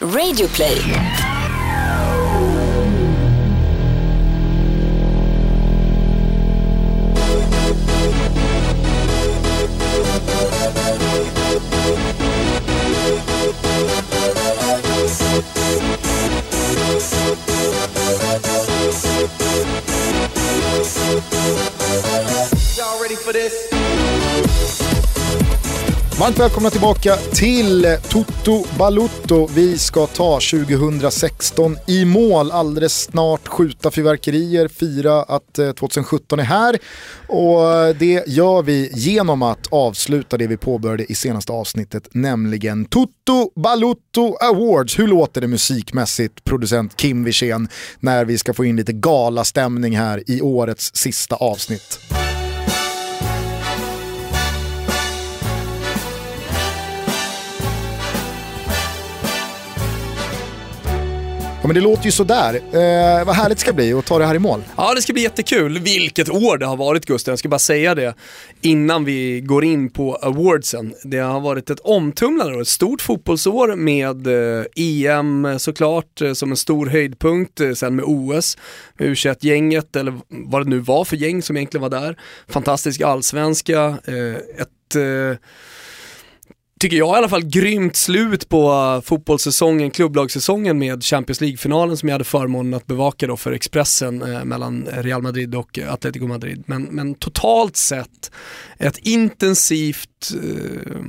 Radioplay. Varmt välkomna tillbaka till Toto Balutto. Vi ska ta 2016 i mål alldeles snart, skjuta fyrverkerier, fira att eh, 2017 är här. Och det gör vi genom att avsluta det vi påbörjade i senaste avsnittet, nämligen Toto Balutto Awards. Hur låter det musikmässigt, producent Kim Wirsén, när vi ska få in lite galastämning här i årets sista avsnitt? Men det låter ju sådär. Eh, vad härligt det ska bli att ta det här i mål. Ja, det ska bli jättekul. Vilket år det har varit Gustav. Jag ska bara säga det innan vi går in på awardsen. Det har varit ett omtumlande år, ett stort fotbollsår med eh, EM såklart eh, som en stor höjdpunkt, eh, sen med OS, med U21-gänget eller vad det nu var för gäng som egentligen var där. Fantastisk allsvenska, eh, ett eh, tycker jag i alla fall, grymt slut på uh, fotbollssäsongen, klubblagssäsongen med Champions League-finalen som jag hade förmånen att bevaka då för Expressen eh, mellan Real Madrid och uh, Atletico Madrid. Men, men totalt sett ett intensivt eh,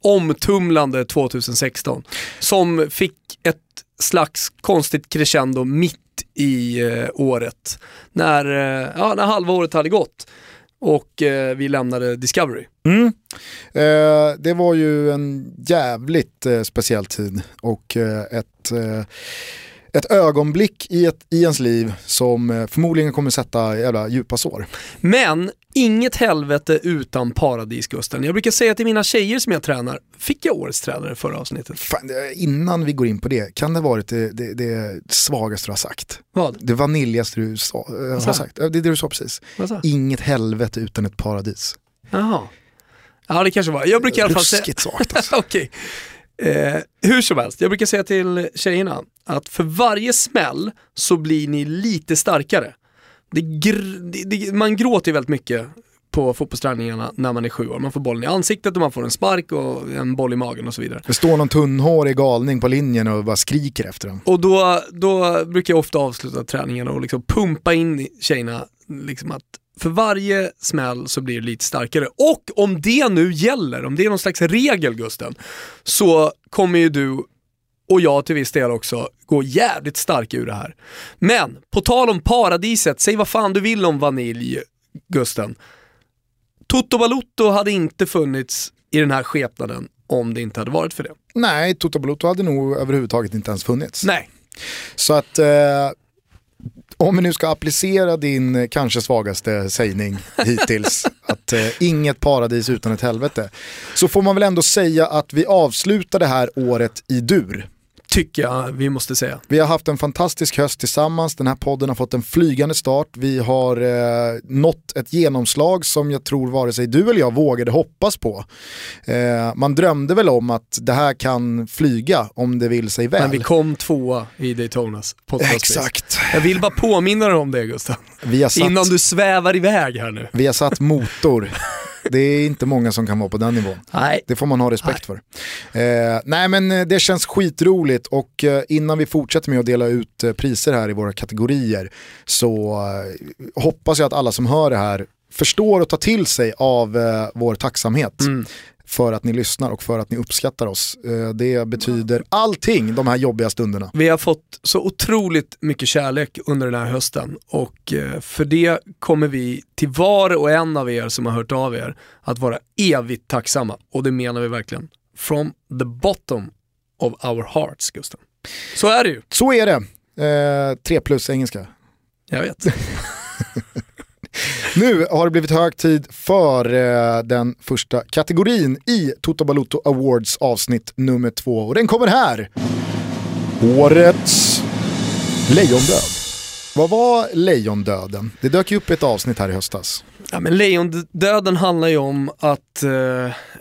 omtumlande 2016 som fick ett slags konstigt crescendo mitt i eh, året. När, eh, ja, när halva året hade gått och eh, vi lämnade Discovery. Mm. Eh, det var ju en jävligt eh, speciell tid och eh, ett, eh, ett ögonblick i, ett, i ens liv som eh, förmodligen kommer sätta jävla djupa sår. Men inget helvete utan paradis Gusten. Jag brukar säga till mina tjejer som jag tränar, fick jag årets tränare förra avsnittet? Fan, innan vi går in på det, kan det ha varit det, det, det svagaste du har sagt? Vad? Det vaniljaste du sa, eh, har sagt? Det är det du sa precis. Sa? Inget helvete utan ett paradis. Jaha. Ja det kanske var. Jag brukar i alla fall säga... Ruskigt svagt alltså. Okej. Eh, hur som helst, jag brukar säga till tjejerna att för varje smäll så blir ni lite starkare. Det gr- det, det, man gråter ju väldigt mycket på fotbollsträningarna när man är sju år. Man får bollen i ansiktet och man får en spark och en boll i magen och så vidare. Det står någon tunnhårig galning på linjen och bara skriker efter den. Och då, då brukar jag ofta avsluta träningen och liksom pumpa in tjejerna liksom att för varje smäll så blir det lite starkare. Och om det nu gäller, om det är någon slags regel Gusten, så kommer ju du och jag till viss del också gå jävligt stark ur det här. Men på tal om paradiset, säg vad fan du vill om vanilj, Gusten. Toto Balutto hade inte funnits i den här skepnaden om det inte hade varit för det. Nej, Toto Balotto hade nog överhuvudtaget inte ens funnits. Nej, Så att eh, om vi nu ska applicera din eh, kanske svagaste sägning hittills, att eh, inget paradis utan ett helvete, så får man väl ändå säga att vi avslutar det här året i dur. Tycker jag vi måste säga. Vi har haft en fantastisk höst tillsammans, den här podden har fått en flygande start, vi har eh, nått ett genomslag som jag tror vare sig du eller jag vågade hoppas på. Eh, man drömde väl om att det här kan flyga om det vill sig väl. Men vi kom tvåa i Daytonas podcast Exakt. Jag vill bara påminna dig om det Gustav. Vi har satt, Innan du svävar iväg här nu. vi har satt motor. Det är inte många som kan vara på den nivån. Nej. Det får man ha respekt för. Eh, nej men eh, det känns skitroligt och eh, innan vi fortsätter med att dela ut eh, priser här i våra kategorier så hoppas jag att alla som hör det här förstår och tar till sig av eh, vår tacksamhet. För att ni lyssnar och för att ni uppskattar oss. Eh, det betyder allting de här jobbiga stunderna. Vi har fått så otroligt mycket kärlek under den här hösten och eh, för det kommer vi till var och en av er som har hört av er att vara evigt tacksamma och det menar vi verkligen. From the bottom of our hearts, Gustav. Så är det ju. Så är det. Eh, tre plus engelska. Jag vet. Nu har det blivit hög tid för eh, den första kategorin i Toto Balotto Awards avsnitt nummer två. Och den kommer här. Årets lejondöd. Vad var lejondöden? Det dök ju upp ett avsnitt här i höstas. Ja, men lejondöden handlar ju om att, eh,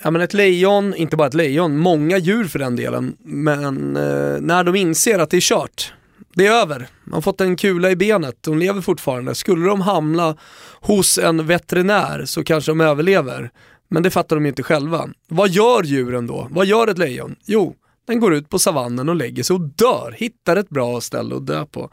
ja, men ett lejon, inte bara ett lejon, många djur för den delen, men eh, när de inser att det är kört, det är över, man har fått en kula i benet, de lever fortfarande. Skulle de hamna hos en veterinär så kanske de överlever. Men det fattar de inte själva. Vad gör djuren då? Vad gör ett lejon? Jo, den går ut på savannen och lägger sig och dör, hittar ett bra ställe att dö på.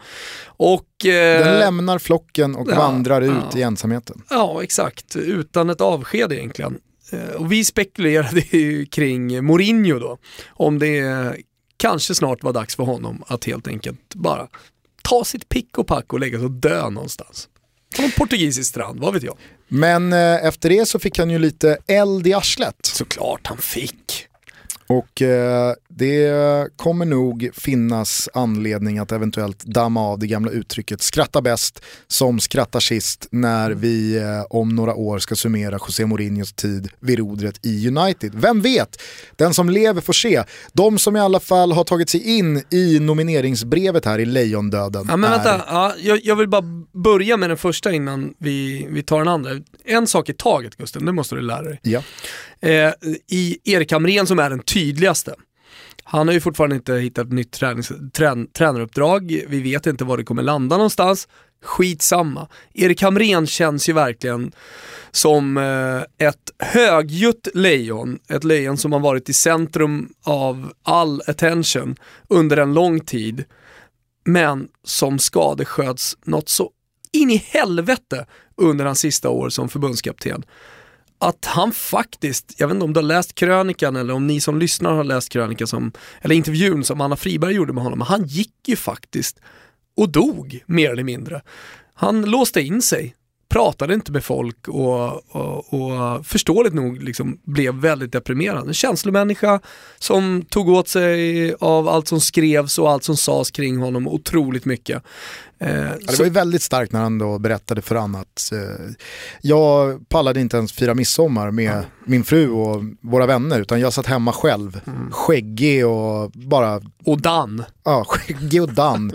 Och, eh, den lämnar flocken och ja, vandrar ut ja. i ensamheten. Ja, exakt. Utan ett avsked egentligen. Eh, och vi spekulerade ju kring Mourinho då, om det kanske snart var dags för honom att helt enkelt bara ta sitt pick och pack och lägga sig och dö någonstans. På någon portugisisk strand, vad vet jag. Men eh, efter det så fick han ju lite eld i arslet. Såklart han fick. Och eh, det kommer nog finnas anledning att eventuellt damma av det gamla uttrycket skratta bäst som skrattar sist när vi eh, om några år ska summera José Mourinhos tid vid rodret i United. Vem vet? Den som lever får se. De som i alla fall har tagit sig in i nomineringsbrevet här i Lejondöden ja, men är... vänta, ja, jag, jag, vill bara börja med den första innan vi, vi tar den andra. En sak i taget Gusten, det måste du lära dig. Ja. Eh, I Erik Hamrén som är den tydligaste. Han har ju fortfarande inte hittat ett nytt tränings, trän, tränaruppdrag, vi vet inte var det kommer landa någonstans. Skitsamma. Erik Hamrén känns ju verkligen som eh, ett högljutt lejon, ett lejon som har varit i centrum av all attention under en lång tid, men som skadesköts något så in i helvete under hans sista år som förbundskapten att han faktiskt, jag vet inte om du har läst krönikan eller om ni som lyssnar har läst krönikan som, eller intervjun som Anna Friberg gjorde med honom, men han gick ju faktiskt och dog mer eller mindre. Han låste in sig, pratade inte med folk och, och, och förståeligt nog liksom blev väldigt deprimerad. En känslomänniska som tog åt sig av allt som skrevs och allt som sades kring honom otroligt mycket. Eh, ja, det var ju väldigt starkt när han då berättade för Anna att eh, jag pallade inte ens fira midsommar med. Min fru och våra vänner utan jag satt hemma själv, mm. skäggig och bara... Och Dan. Ja, skäggig och Dan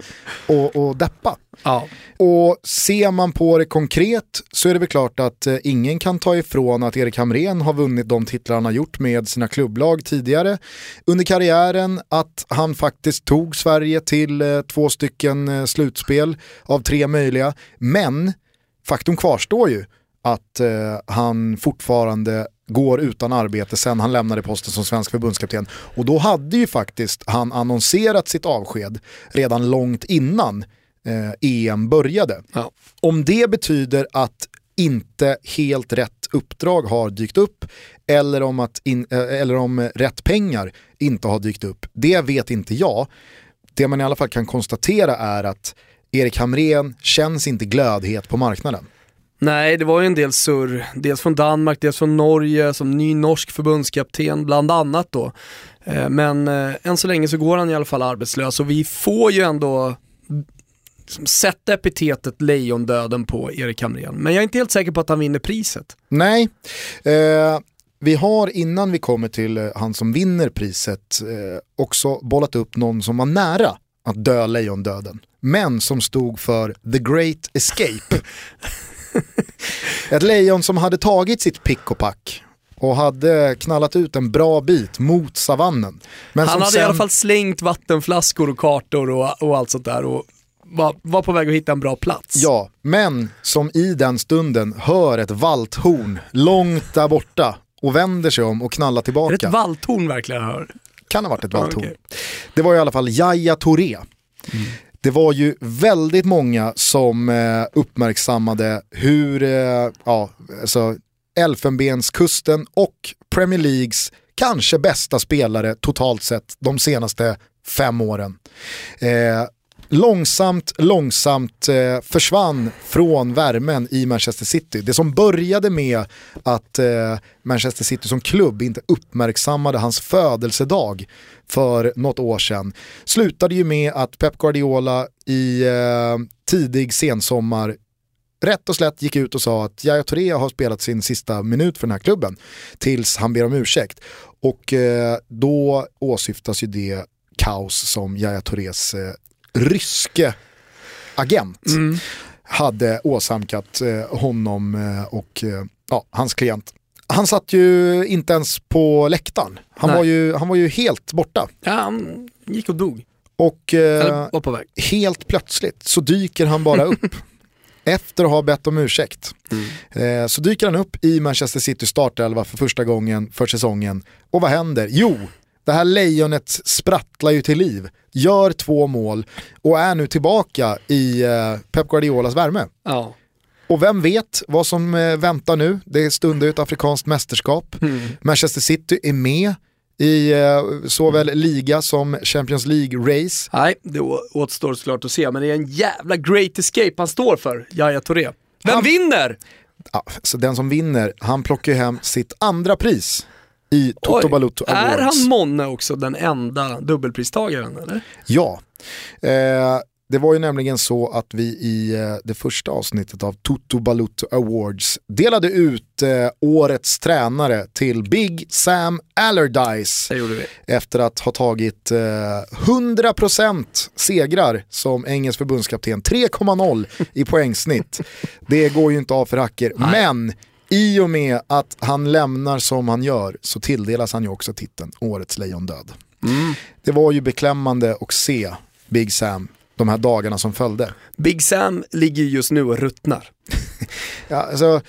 och, och deppa. Ja. Och ser man på det konkret så är det väl klart att eh, ingen kan ta ifrån att Erik Hamrén har vunnit de titlar han har gjort med sina klubblag tidigare under karriären, att han faktiskt tog Sverige till eh, två stycken eh, slutspel av tre möjliga. Men faktum kvarstår ju att eh, han fortfarande går utan arbete sen han lämnade posten som svensk förbundskapten. Och då hade ju faktiskt han annonserat sitt avsked redan långt innan eh, EM började. Ja. Om det betyder att inte helt rätt uppdrag har dykt upp eller om, att in, eh, eller om rätt pengar inte har dykt upp, det vet inte jag. Det man i alla fall kan konstatera är att Erik Hamrén känns inte glödhet på marknaden. Nej, det var ju en del surr. Dels från Danmark, dels från Norge som ny norsk förbundskapten bland annat då. Eh, men eh, än så länge så går han i alla fall arbetslös och vi får ju ändå sätta epitetet lejondöden på Erik Hamrén. Men jag är inte helt säker på att han vinner priset. Nej, eh, vi har innan vi kommer till eh, han som vinner priset eh, också bollat upp någon som var nära att dö lejondöden men som stod för The Great Escape. Ett lejon som hade tagit sitt pick och pack och hade knallat ut en bra bit mot savannen. Men Han hade sen... i alla fall slängt vattenflaskor och kartor och, och allt sånt där och var, var på väg att hitta en bra plats. Ja, men som i den stunden hör ett valthorn långt där borta och vänder sig om och knallar tillbaka. Är det ett valthorn verkligen hör? Kan ha varit ett valthorn. okay. Det var i alla fall Jaja Touré. Mm det var ju väldigt många som eh, uppmärksammade hur eh, ja, alltså, Elfenbenskusten och Premier Leagues kanske bästa spelare totalt sett de senaste fem åren. Eh, långsamt, långsamt eh, försvann från värmen i Manchester City. Det som började med att eh, Manchester City som klubb inte uppmärksammade hans födelsedag för något år sedan slutade ju med att Pep Guardiola i eh, tidig sensommar rätt och slätt gick ut och sa att Yahya Touré har spelat sin sista minut för den här klubben tills han ber om ursäkt. Och eh, då åsyftas ju det kaos som Yahya Tourés eh, ryske agent. Mm. hade åsamkat eh, honom eh, och eh, ja, hans klient. Han satt ju inte ens på läktaren. Han, var ju, han var ju helt borta. Ja, han gick och dog. Och väg. helt plötsligt så dyker han bara upp. Efter att ha bett om ursäkt. Eh, så dyker han upp i Manchester City startelva för första gången för säsongen. Och vad händer? Jo, det här lejonet sprattlar ju till liv. Gör två mål och är nu tillbaka i eh, Pep Guardiolas värme. Ja. Och vem vet vad som eh, väntar nu? Det stundar ett afrikanskt mästerskap. Manchester City är med i eh, såväl liga som Champions League-race. Nej, det återstår såklart att se, men det är en jävla great escape han står för, Yahya Touré. Vem Han- vinner? Ja, så den som vinner, han plockar ju hem sitt andra pris i Toto Oj, Balutto Awards. Är han månne också den enda dubbelpristagaren eller? Ja. Eh, det var ju nämligen så att vi i eh, det första avsnittet av Toto Balutto Awards delade ut eh, årets tränare till Big Sam Allardyce efter att ha tagit eh, 100% segrar som engelsk förbundskapten. 3,0 i poängsnitt. Det går ju inte av för hacker. Men i och med att han lämnar som han gör så tilldelas han ju också titeln Årets Lejondöd. Det var ju beklämmande att se Big Sam de här dagarna som följde. Big Sam ligger just nu och ruttnar. Ja, alltså,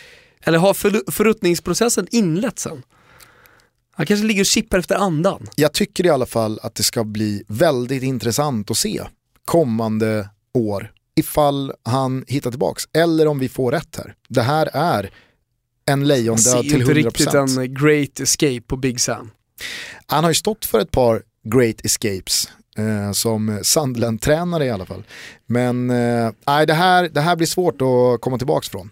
Eller har för, förruttningsprocessen inletts än? Han kanske ligger och chippar efter andan. jag tycker i alla fall att det ska bli väldigt intressant att se kommande år ifall han hittar tillbaks eller om vi får rätt här. Det här är en lejondöd till inte riktigt 100%. en great escape på Big Sam. Han har ju stått för ett par great escapes eh, som Sunderland-tränare i alla fall. Men eh, det, här, det här blir svårt att komma tillbaks från.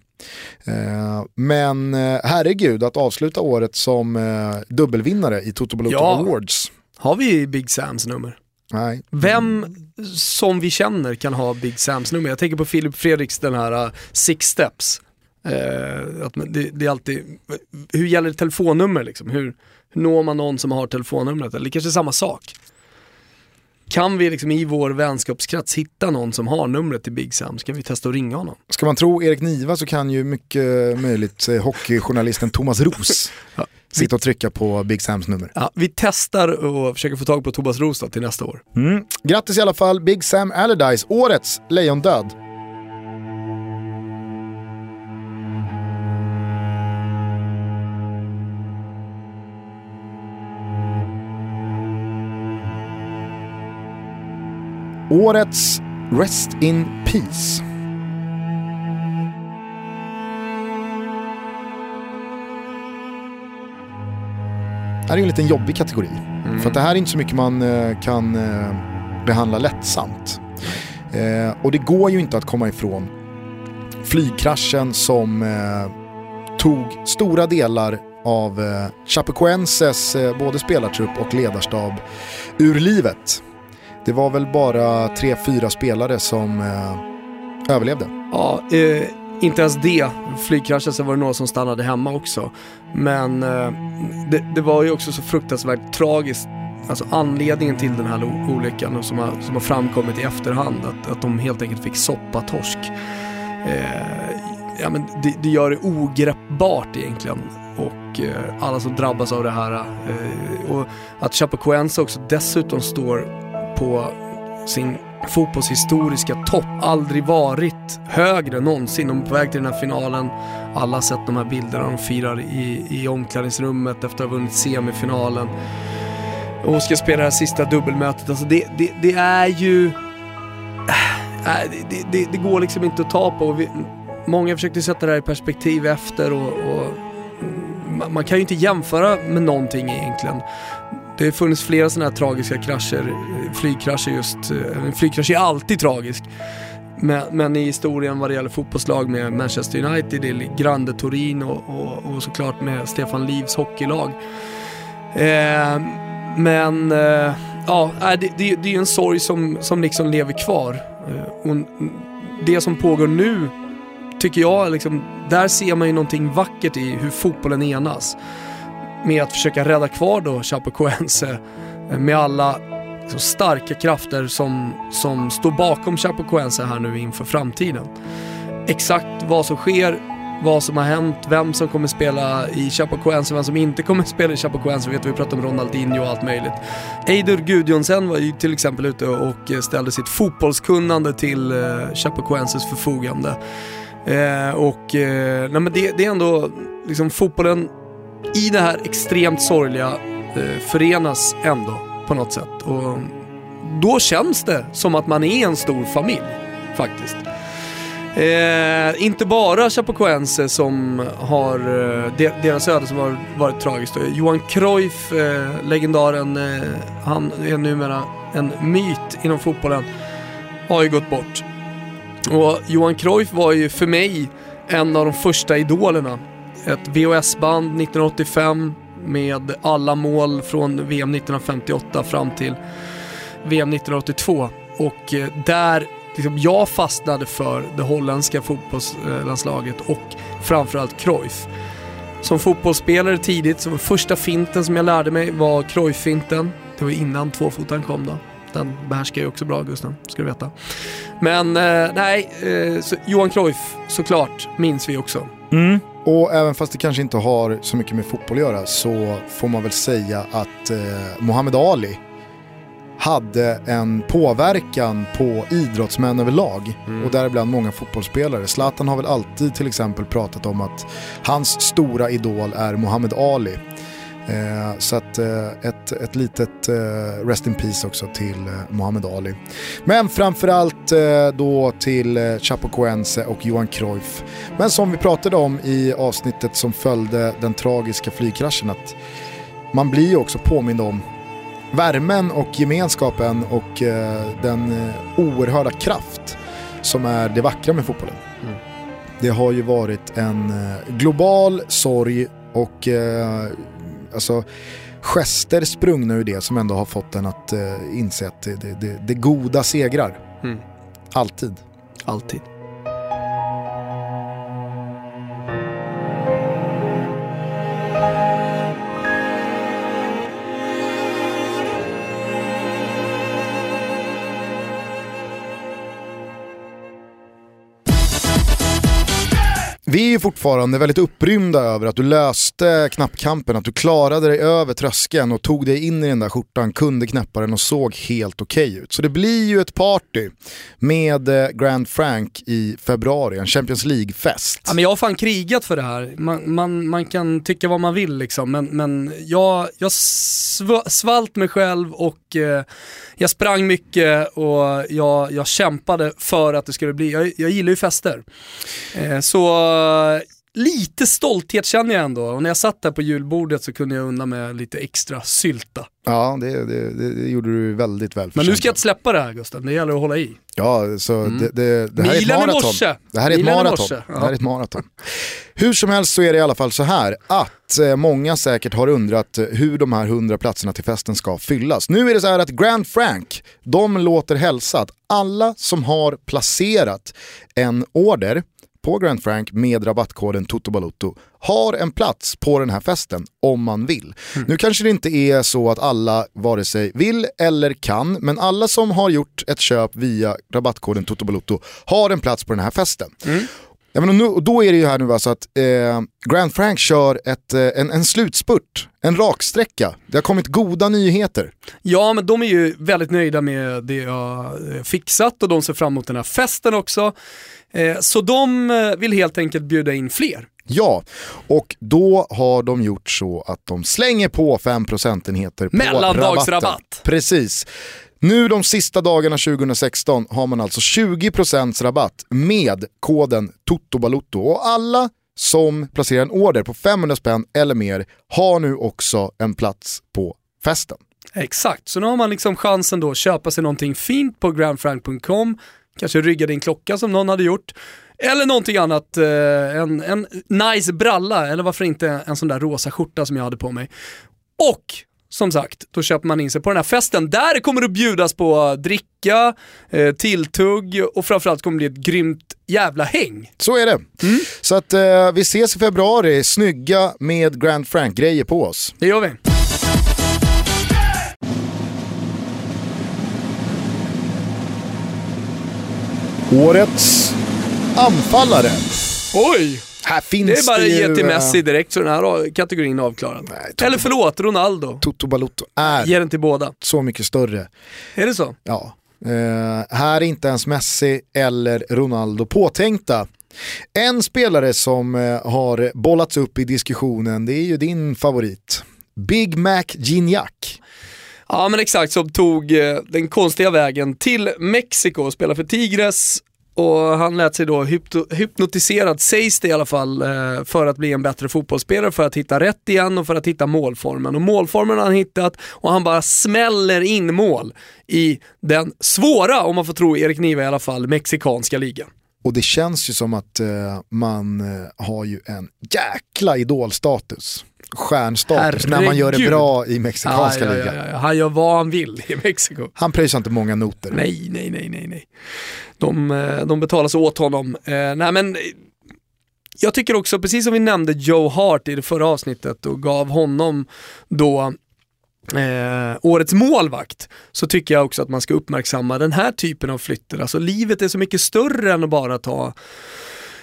Eh, men eh, herregud, att avsluta året som eh, dubbelvinnare i Toto Balotto Ja. Awards. Har vi Big Sams nummer? Nej. Vem som vi känner kan ha Big Sams nummer? Jag tänker på Filip Fredriks den här uh, Six Steps. Eh, att det, det är alltid, hur gäller telefonnummer liksom? Hur, hur når man någon som har telefonnumret? Eller kanske samma sak. Kan vi liksom i vår vänskapskrets hitta någon som har numret till Big Sam? Ska vi testa att ringa honom? Ska man tro Erik Niva så kan ju mycket möjligt eh, hockeyjournalisten Thomas Ros Ja. sitta och trycka på Big Sams nummer. Ja, vi testar och försöker få tag på Tobias Roos då till nästa år. Grattis i alla fall Big Sam Allardyce, årets lejondöd. Årets Rest in Peace. Det här är en liten jobbig kategori. För att det här är inte så mycket man eh, kan eh, behandla lättsamt. Eh, och det går ju inte att komma ifrån flygkraschen som tog stora delar av Chapecoenses både spelartrupp och ledarstab ur livet. Det var väl bara tre, fyra spelare som eh, överlevde. Ja, eh, inte ens det. Flygkraschen så var det några som stannade hemma också. Men eh, det, det var ju också så fruktansvärt tragiskt. Alltså anledningen till den här olyckan och som har, som har framkommit i efterhand att, att de helt enkelt fick soppatorsk. Eh, ja, men det, det gör det ogreppbart egentligen. Och eh, alla som drabbas av det här. Eh, och att Chapecoense också dessutom står på sin fotbollshistoriska topp. Aldrig varit högre någonsin. De är på väg till den här finalen. Alla har sett de här bilderna de firar i, i omklädningsrummet efter att ha vunnit semifinalen. Och ska spela det här sista dubbelmötet. Alltså det, det, det är ju... Äh, äh det, det, det, går liksom inte att ta på. Vi, många försökte sätta det här i perspektiv efter och, och mm, man, man kan ju inte jämföra med någonting egentligen. Det har funnits flera sådana här tragiska krascher, flygkrascher just, eh, en flygkrasch är alltid tragisk. Men, men i historien vad det gäller fotbollslag med Manchester United, det är Grande-Torino och, och, och såklart med Stefan Livs hockeylag. Eh, men eh, ja, eh, det, det, det är en sorg som, som liksom lever kvar. Eh, och det som pågår nu tycker jag, liksom, där ser man ju någonting vackert i hur fotbollen enas. Med att försöka rädda kvar då Chapecoense eh, med alla liksom, starka krafter som, som står bakom Chapecoense här nu inför framtiden. exakt vad som sker, vad som har hänt, vem som kommer spela i Chapecoense vem som inte kommer spela i Chapecoense. Vi vet vi pratar om Ronaldinho och allt möjligt. Eidur Gudjonsen var ju till exempel ute och eh, ställde sitt fotbollskunnande till eh, Chapecoenses förfogande. Eh, och eh, nej men det, det, är ändå, liksom fotbollen i det här extremt sorgliga eh, förenas ändå på något sätt. Och då känns det som att man är en stor familj faktiskt. Eh, inte bara Chapecoense som har, eh, de, deras öde som har varit tragiskt. Eh, Johan Cruyff, eh, legendaren, eh, han är numera en myt inom fotbollen, har ju gått bort. Och Johan Cruyff var ju för mig en av de första idolerna. Ett VHS-band 1985 med alla mål från VM 1958 fram till VM 1982. Och eh, där liksom, jag fastnade för det holländska fotbollslandslaget och framförallt Cruyff. Som fotbollsspelare tidigt, så var första finten som jag lärde mig var Cruyff-finten. Det var innan tvåfotaren kom då. Den behärskar jag också bra Gusten, ska du veta. Men eh, nej, eh, så Johan Cruyff såklart minns vi också. Mm. Och även fast det kanske inte har så mycket med fotboll att göra så får man väl säga att eh, Muhammad Ali hade en påverkan på idrottsmän överlag mm. och däribland många fotbollsspelare. Zlatan har väl alltid till exempel pratat om att hans stora idol är Muhammad Ali. Eh, så att eh, ett, ett litet eh, rest in peace också till eh, Muhammad Ali. Men framförallt eh, då till eh, Chapo Coense och Johan Cruyff. Men som vi pratade om i avsnittet som följde den tragiska flygkraschen att man blir ju också påmind om värmen och gemenskapen och eh, den oerhörda kraft som är det vackra med fotbollen. Mm. Det har ju varit en global sorg och alltså, gester sprungna ur det som ändå har fått en att inse att det, det, det, det goda segrar. Mm. Alltid. Alltid. Vi är fortfarande väldigt upprymda över att du löste knappkampen, att du klarade dig över tröskeln och tog dig in i den där skjortan, kunde knäppa den och såg helt okej okay ut. Så det blir ju ett party med eh, Grand Frank i februari, en Champions League-fest. Ja, men jag har fan krigat för det här. Man, man, man kan tycka vad man vill liksom, men, men jag, jag sv svalt mig själv och eh, jag sprang mycket och jag, jag kämpade för att det skulle bli, jag, jag gillar ju fester. Eh, så lite stolthet känner jag ändå. Och när jag satt där på julbordet så kunde jag unna mig lite extra sylta. Ja, det, det, det gjorde du väldigt väl. Men nu ska jag inte släppa det här Gustav, det gäller att hålla i. Ja, så mm. det, det, det, här är ett maraton. Det här är ett maraton. Ja. Det här är ett maraton. Hur som helst så är det i alla fall så här att eh, många säkert har undrat hur de här 100 platserna till festen ska fyllas. Nu är det så här att Grand Frank, de låter hälsa att alla som har placerat en order på Grand Frank med rabattkoden TOTOBALUTTO har en plats på den här festen om man vill. Mm. Nu kanske det inte är så att alla vare sig vill eller kan, men alla som har gjort ett köp via rabattkoden TOTOBALUTTO har en plats på den här festen. Mm. Ja, men och då är det ju här nu alltså att eh, Grand Frank kör ett, eh, en, en slutspurt, en raksträcka. Det har kommit goda nyheter. Ja, men de är ju väldigt nöjda med det jag eh, fixat och de ser fram emot den här festen också. Eh, så de eh, vill helt enkelt bjuda in fler. Ja, och då har de gjort så att de slänger på 5 procentenheter på Mellandagsrabatt. Precis. Nu de sista dagarna 2016 har man alltså 20% rabatt med koden TOTOBALUTTO och alla som placerar en order på 500 spänn eller mer har nu också en plats på festen. Exakt, så nu har man liksom chansen då att köpa sig någonting fint på grandfrank.com kanske rygga din klocka som någon hade gjort. Eller någonting annat, eh, en, en nice bralla eller varför inte en sån där rosa skjorta som jag hade på mig. Och som sagt, då köper man in sig på den här festen. Där kommer det bjudas på dricka, eh, tilltugg och framförallt kommer det bli ett grymt jävla häng. Så är det. Mm. Så att eh, vi ses i februari, snygga med Grand Frank-grejer på oss. Det gör vi. Årets anfallare. Oj! Här finns Det är bara att ge till Messi direkt så den här kategorin är avklarad. Eller förlåt, Ronaldo. Toto Balotto är Ge den till båda. så mycket större. Är det så? Ja. Eh, här är inte ens Messi eller Ronaldo påtänkta. En spelare som eh, har bollats upp i diskussionen det är ju din favorit. Big Mac Gignac. Ja men exakt, som tog eh, den konstiga vägen till Mexiko och spelade för Tigres och han lät sig då hypnotiserad, sägs det i alla fall, eh, för att bli en bättre fotbollsspelare, för att hitta rätt igen och för att hitta målformen. Och målformen har han hittat och han bara smäller in mål i den svåra, om man får tro Erik Niva i alla fall, mexikanska ligan. Och det känns ju som att eh, man eh, har ju en jäkla idolstatus. Stjärnstatus när man gör det bra i mexikanska Ja, ja, ligan. ja, ja. Han gör vad han vill i Mexiko. Han pröjsar inte många noter. Nej, nej, nej, nej, nej. De, eh, de betalas åt honom. Eh, nej men, eh, jag tycker också, precis som vi nämnde Joe Hart i det förra avsnittet och gav honom då eh, årets målvakt, så tycker jag också att man ska uppmärksamma den här typen av flytter. Alltså livet är så mycket större än att bara ta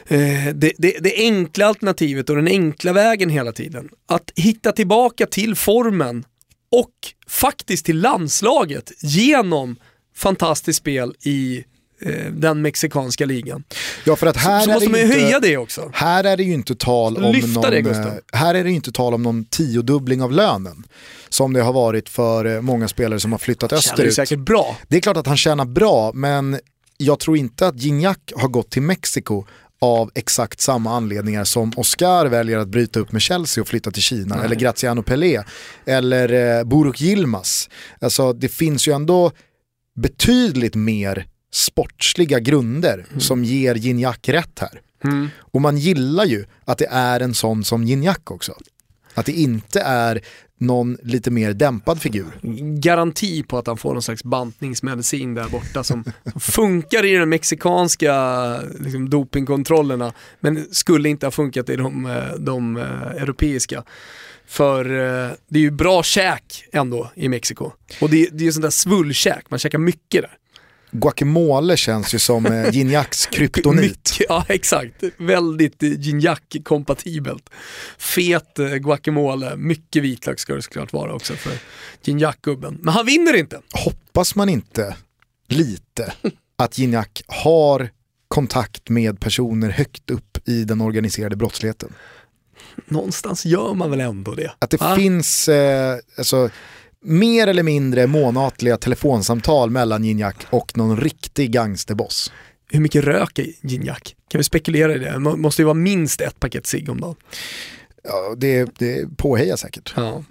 eh, det, det, det enkla alternativet och den enkla vägen hela tiden. Att hitta tillbaka till formen och faktiskt till landslaget genom fantastiskt spel i eh, den mexikanska ligan. Ja, för att här så är måste det man ju inte... höja det också. Här är det ju inte tal om Lyfta någon, det, eh, här är det inte tal om någon tiodubbling av lönen. Som det har varit för många spelare som har flyttat ju österut. säkert bra. Det är klart att han tjänar bra, men jag tror inte att Gignac har gått till Mexiko av exakt samma anledningar som Oscar väljer att bryta upp med Chelsea och flytta till Kina, eller Graziano Pelé, eller eh, Buruk Yilmaz. Alltså det finns ju ändå betydligt mer sportsliga grunder som ger Gignac rätt här. Mm. Och man gillar ju att det är en sån som Gignac också. Att det inte är någon lite mer dämpad figur. Garanti på att han får någon slags bantningsmedicin där borta som, som funkar i de mexikanska liksom, dopingkontrollerna men skulle inte ha funkat i de, eh, de eh, europeiska. För eh, det är ju bra käk ändå i Mexiko. Och det, det är ju sånt där svullkäk, man käkar mycket där. Guacamole känns ju som eh, Gignacs kryptonit. Ja exakt, väldigt eh, Gignac-kompatibelt. Fet eh, guacamole, mycket vitlök ska det såklart vara också för Gignac-gubben. Men han vinner inte. Hoppas man inte lite att Gignac har kontakt med personer högt upp i den organiserade brottsligheten. Någonstans gör man väl ändå det. Att det Va? finns eh, alltså, mer eller mindre månatliga telefonsamtal mellan Gignac och någon riktig gangsterboss. Hur mycket röker Gignac? Kan vi spekulera i det? Det må- måste ju vara minst ett paket cigg om dagen. Ja, det, det påhejar säkert. Ja.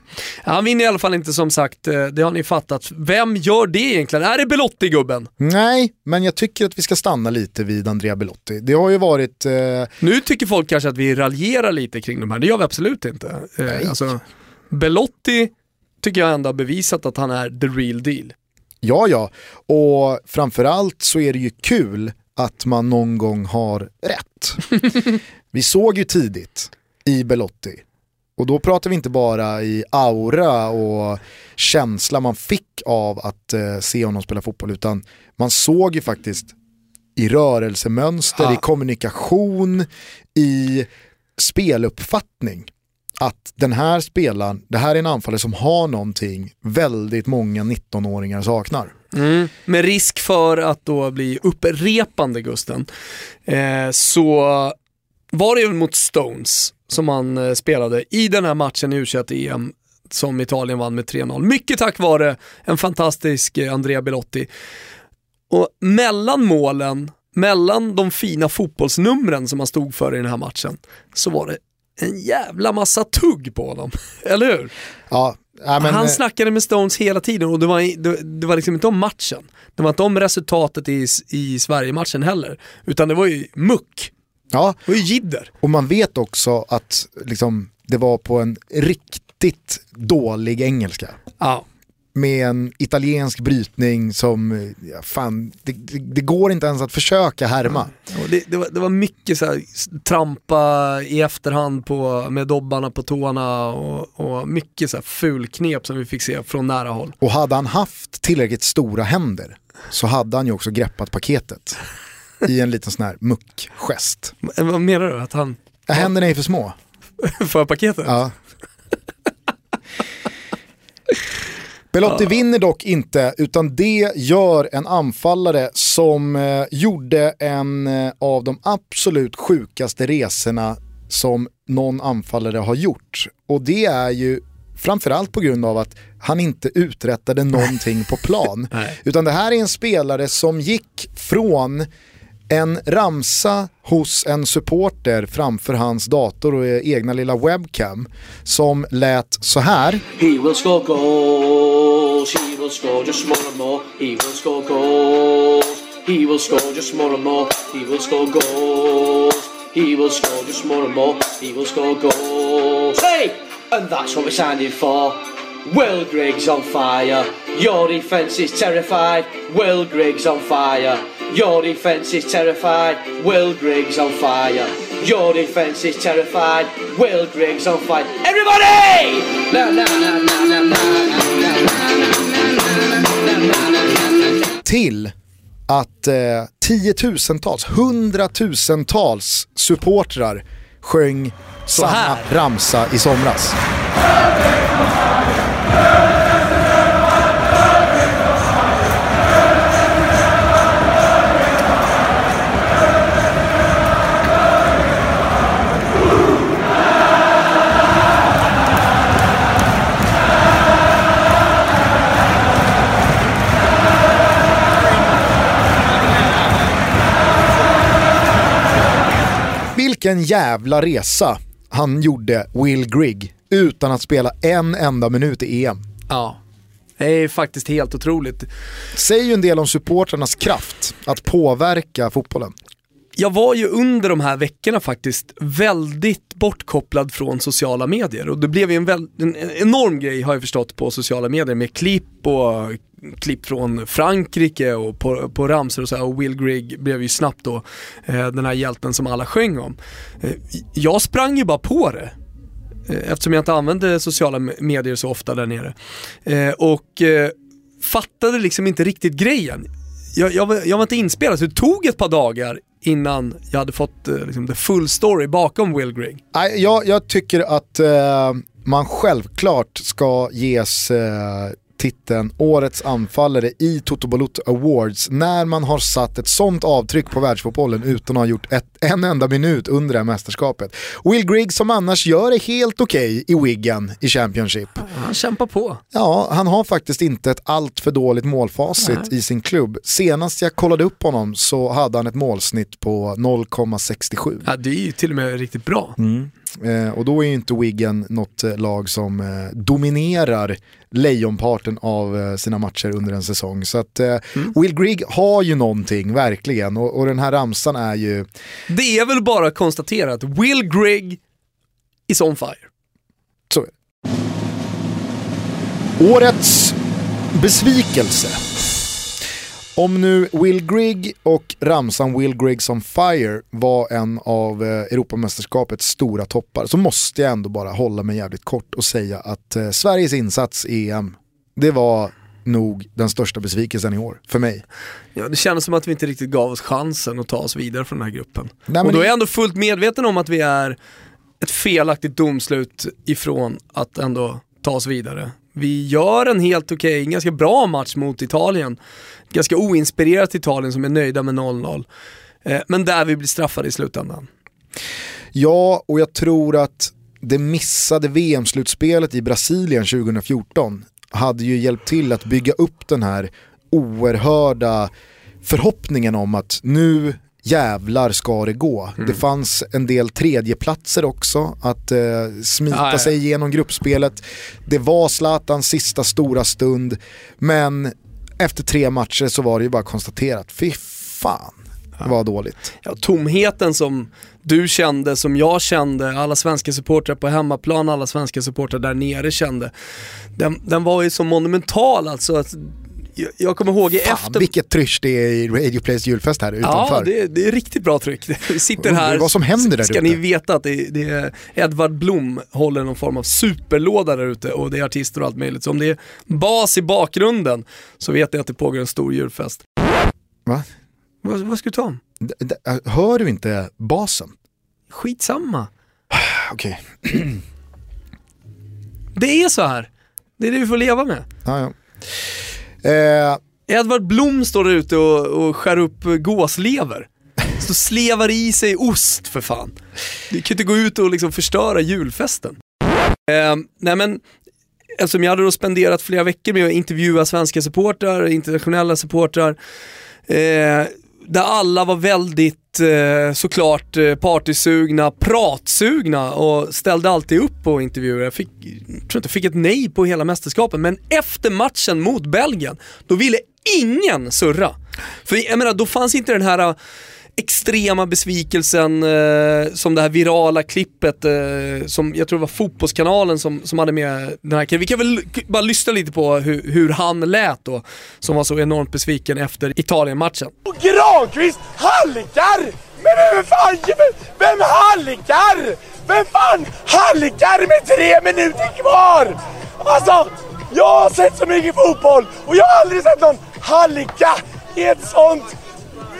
Han vinner i alla fall inte som sagt, eh, det har ni fattat. Vem gör det egentligen? Är det Belotti-gubben? Nej, men jag tycker att vi ska stanna lite vid Andrea Belotti. Det har ju varit eh, Nu tycker folk kanske att vi raljerar lite kring de här, det gör vi absolut inte. Eh, Nej. Alltså, Belotti tycker jag ändå har bevisat att han är the real deal. Ja, ja. Och framförallt så är det ju kul att man någon gång har rätt. vi såg ju tidigt i Belotti. Och då pratar vi inte bara i aura och känsla man fick av att eh, se honom spela fotboll, utan man såg ju faktiskt i rörelsemönster, Ja. i kommunikation, i speluppfattning att den här spelaren, det här är en anfallare som har någonting väldigt många 19-åringar saknar. Mm. Med risk för att då bli upprepande Gusten, eh, så var det ju mot Stones som han eh, spelade i den här matchen i U21-EM som Italien vann med 3-0. Mycket tack vare en fantastisk eh, Andrea Belotti. Och mellan målen, mellan de fina fotbollsnumren som han stod för i den här matchen, så var det en jävla massa tugg på honom. Eller hur? Ja, ja, men, han eh, snackade med Stones hela tiden och det var, det, det var liksom inte om matchen. Det var inte om resultatet i, i Sverige-matchen heller. Utan det var ju muck. ja, Det var ju jidder. och man vet också att liksom, det var på en riktigt dålig engelska. Ja. Med en italiensk brytning som, ja, fan, det, det, det går inte ens att försöka härma. Det, det, var, det var mycket så här, trampa i efterhand på, med dobbarna på tårna och, och mycket så här fulknep som vi fick se från nära håll. Och hade han haft tillräckligt stora händer så hade han ju också greppat paketet. i en liten sån här muckgest. Vad menar du? Att han... Händerna är för små. för paketet? Ja. Belotti vinner dock inte, utan det gör en anfallare som eh, gjorde en eh, av de absolut sjukaste resorna som någon anfallare har gjort. Och det är ju framförallt på grund av att han inte uträttade någonting på plan. Utan det här är en spelare som gick från en ramsa hos en supporter framför hans dator och egna lilla webcam som lät så här. He will score goals, he will score just more and more, he will score goals, he will score just more and more, he will score goals, he will score just more and more, he will score goals. Hey! And that's what we're signing for. Will Griggs on fire, your defence is terrified, Will Griggs on fire. Your defence is terrified, Will Griggs on fire. Your defence is terrified, Will Griggs on fire. Everybody! Till att eh, tiotusentals, hundratusentals supportrar sjöng samma ramsa i somras. Vilken jävla resa han gjorde, Will Grigg, utan att spela en enda minut i EM. Ja, det är faktiskt helt otroligt. Säger ju en del om supportrarnas kraft att påverka fotbollen. Jag var ju under de här veckorna faktiskt väldigt bortkopplad från sociala medier och det blev ju en, en enorm grej har jag förstått på sociala medier med klipp och klipp från Frankrike och på, på ramsor och så här, och Will Grigg blev ju snabbt då eh, den här hjälten som alla sjöng om. Eh, jag sprang ju bara på det eh, eftersom jag inte använde sociala medier så ofta där nere. Eh, och eh, fattade liksom inte riktigt grejen. Jag, jag, var, jag var inte inspelad så det tog ett par dagar innan jag hade fått eh, liksom, the full story bakom Will Grigg. Jag, jag tycker att eh, man självklart ska ges eh, titeln Årets anfallare i Toto Balotto Awards när man har satt ett sånt avtryck på världsfotbollen utan att ha gjort ett, en enda minut under det här mästerskapet. Will Grigg som annars gör det helt okej okay i Wigan i Championship. Han kämpar på. Ja, han har faktiskt inte ett allt för dåligt målfacit Nej. i sin klubb. Senast jag kollade upp honom så hade han ett målsnitt på 0,67. Ja, det är ju till och med riktigt bra. Mm. Eh, och då är ju inte Wigan något eh, lag som eh, dominerar lejonparten av eh, sina matcher under en säsong. Så att eh, mm. Will Grigg har ju någonting, verkligen. Och, och, den här ramsan är ju... Det är väl bara att konstatera att Will Grigg is on fire. Så är det. Årets besvikelse. Om nu Will Grigg och ramsan Will Griggs on Fire var en av eh, Europamästerskapets stora toppar så måste jag ändå bara hålla mig jävligt kort och säga att eh, Sveriges insats i EM, det var nog den största besvikelsen i år, för mig. Ja, det kändes som att vi inte riktigt gav oss chansen att ta oss vidare från den här gruppen. Nej, och då är jag ändå fullt medveten om att vi är ett felaktigt domslut ifrån att ändå ta oss vidare. Vi gör en helt okej, okay, ganska bra match mot Italien. Ganska oinspirerat Italien som är nöjda med 0-0. Eh, men där vi blir straffade i slutändan. Ja, och jag tror att det missade VM-slutspelet i Brasilien 2014 hade ju hjälpt till att bygga upp den här oerhörda förhoppningen om att nu jävlar ska det gå. Mm. Det fanns en del tredjeplatser också att eh, smita ah, sig igenom gruppspelet. Det var Zlatans sista stora stund, men efter tre matcher så var det ju bara konstaterat, fy fan vad dåligt. Ja, tomheten som du kände, som jag kände, alla svenska supportrar på hemmaplan, alla svenska supportrar där nere kände. Den, den var ju så monumental alltså. Att jag, kommer ihåg Fan, efter... vilket trysch det är i Radio Plays julfest här utanför. Ja, det, det är riktigt bra tryck. Vi sitter här, vad som händer där ska ute. ni veta att det, det, är Edvard Blom håller någon form av superlåda där ute och det är artister och allt möjligt. Så om det är bas i bakgrunden så vet jag att det pågår en stor julfest. Va? Vad, vad ska du ta om? D- d- hör du inte basen? Skitsamma. Okej, Det är så här. Det är det vi får leva med. ja, ja. Eh, Edvard Blom står där ute och, och skär upp gåslever. Så slevar i sig ost för fan. Du kan ju inte gå ut och liksom förstöra julfesten. Eh, nej men, eftersom jag hade då spenderat flera veckor med att intervjua svenska supportrar, internationella supportrar, eh, där alla var väldigt Eh, såklart eh, partysugna, pratsugna och ställde alltid upp på intervjuer. Jag fick, tror inte jag fick ett nej på hela mästerskapen men efter matchen mot Belgien, då ville ingen surra. För jag menar, då fanns inte den här extrema besvikelsen eh, som det här virala klippet eh, som jag tror det var Fotbollskanalen som, som hade med den här Vi kan väl bara lyssna lite på hur, hur han lät då, som var så enormt besviken efter Italien-matchen. Och Granqvist halkar! Men vem fan, vem halkar? Vem fan halkar med tre minuter kvar? Alltså, jag har sett så mycket fotboll och jag har aldrig sett någon halka i ett sånt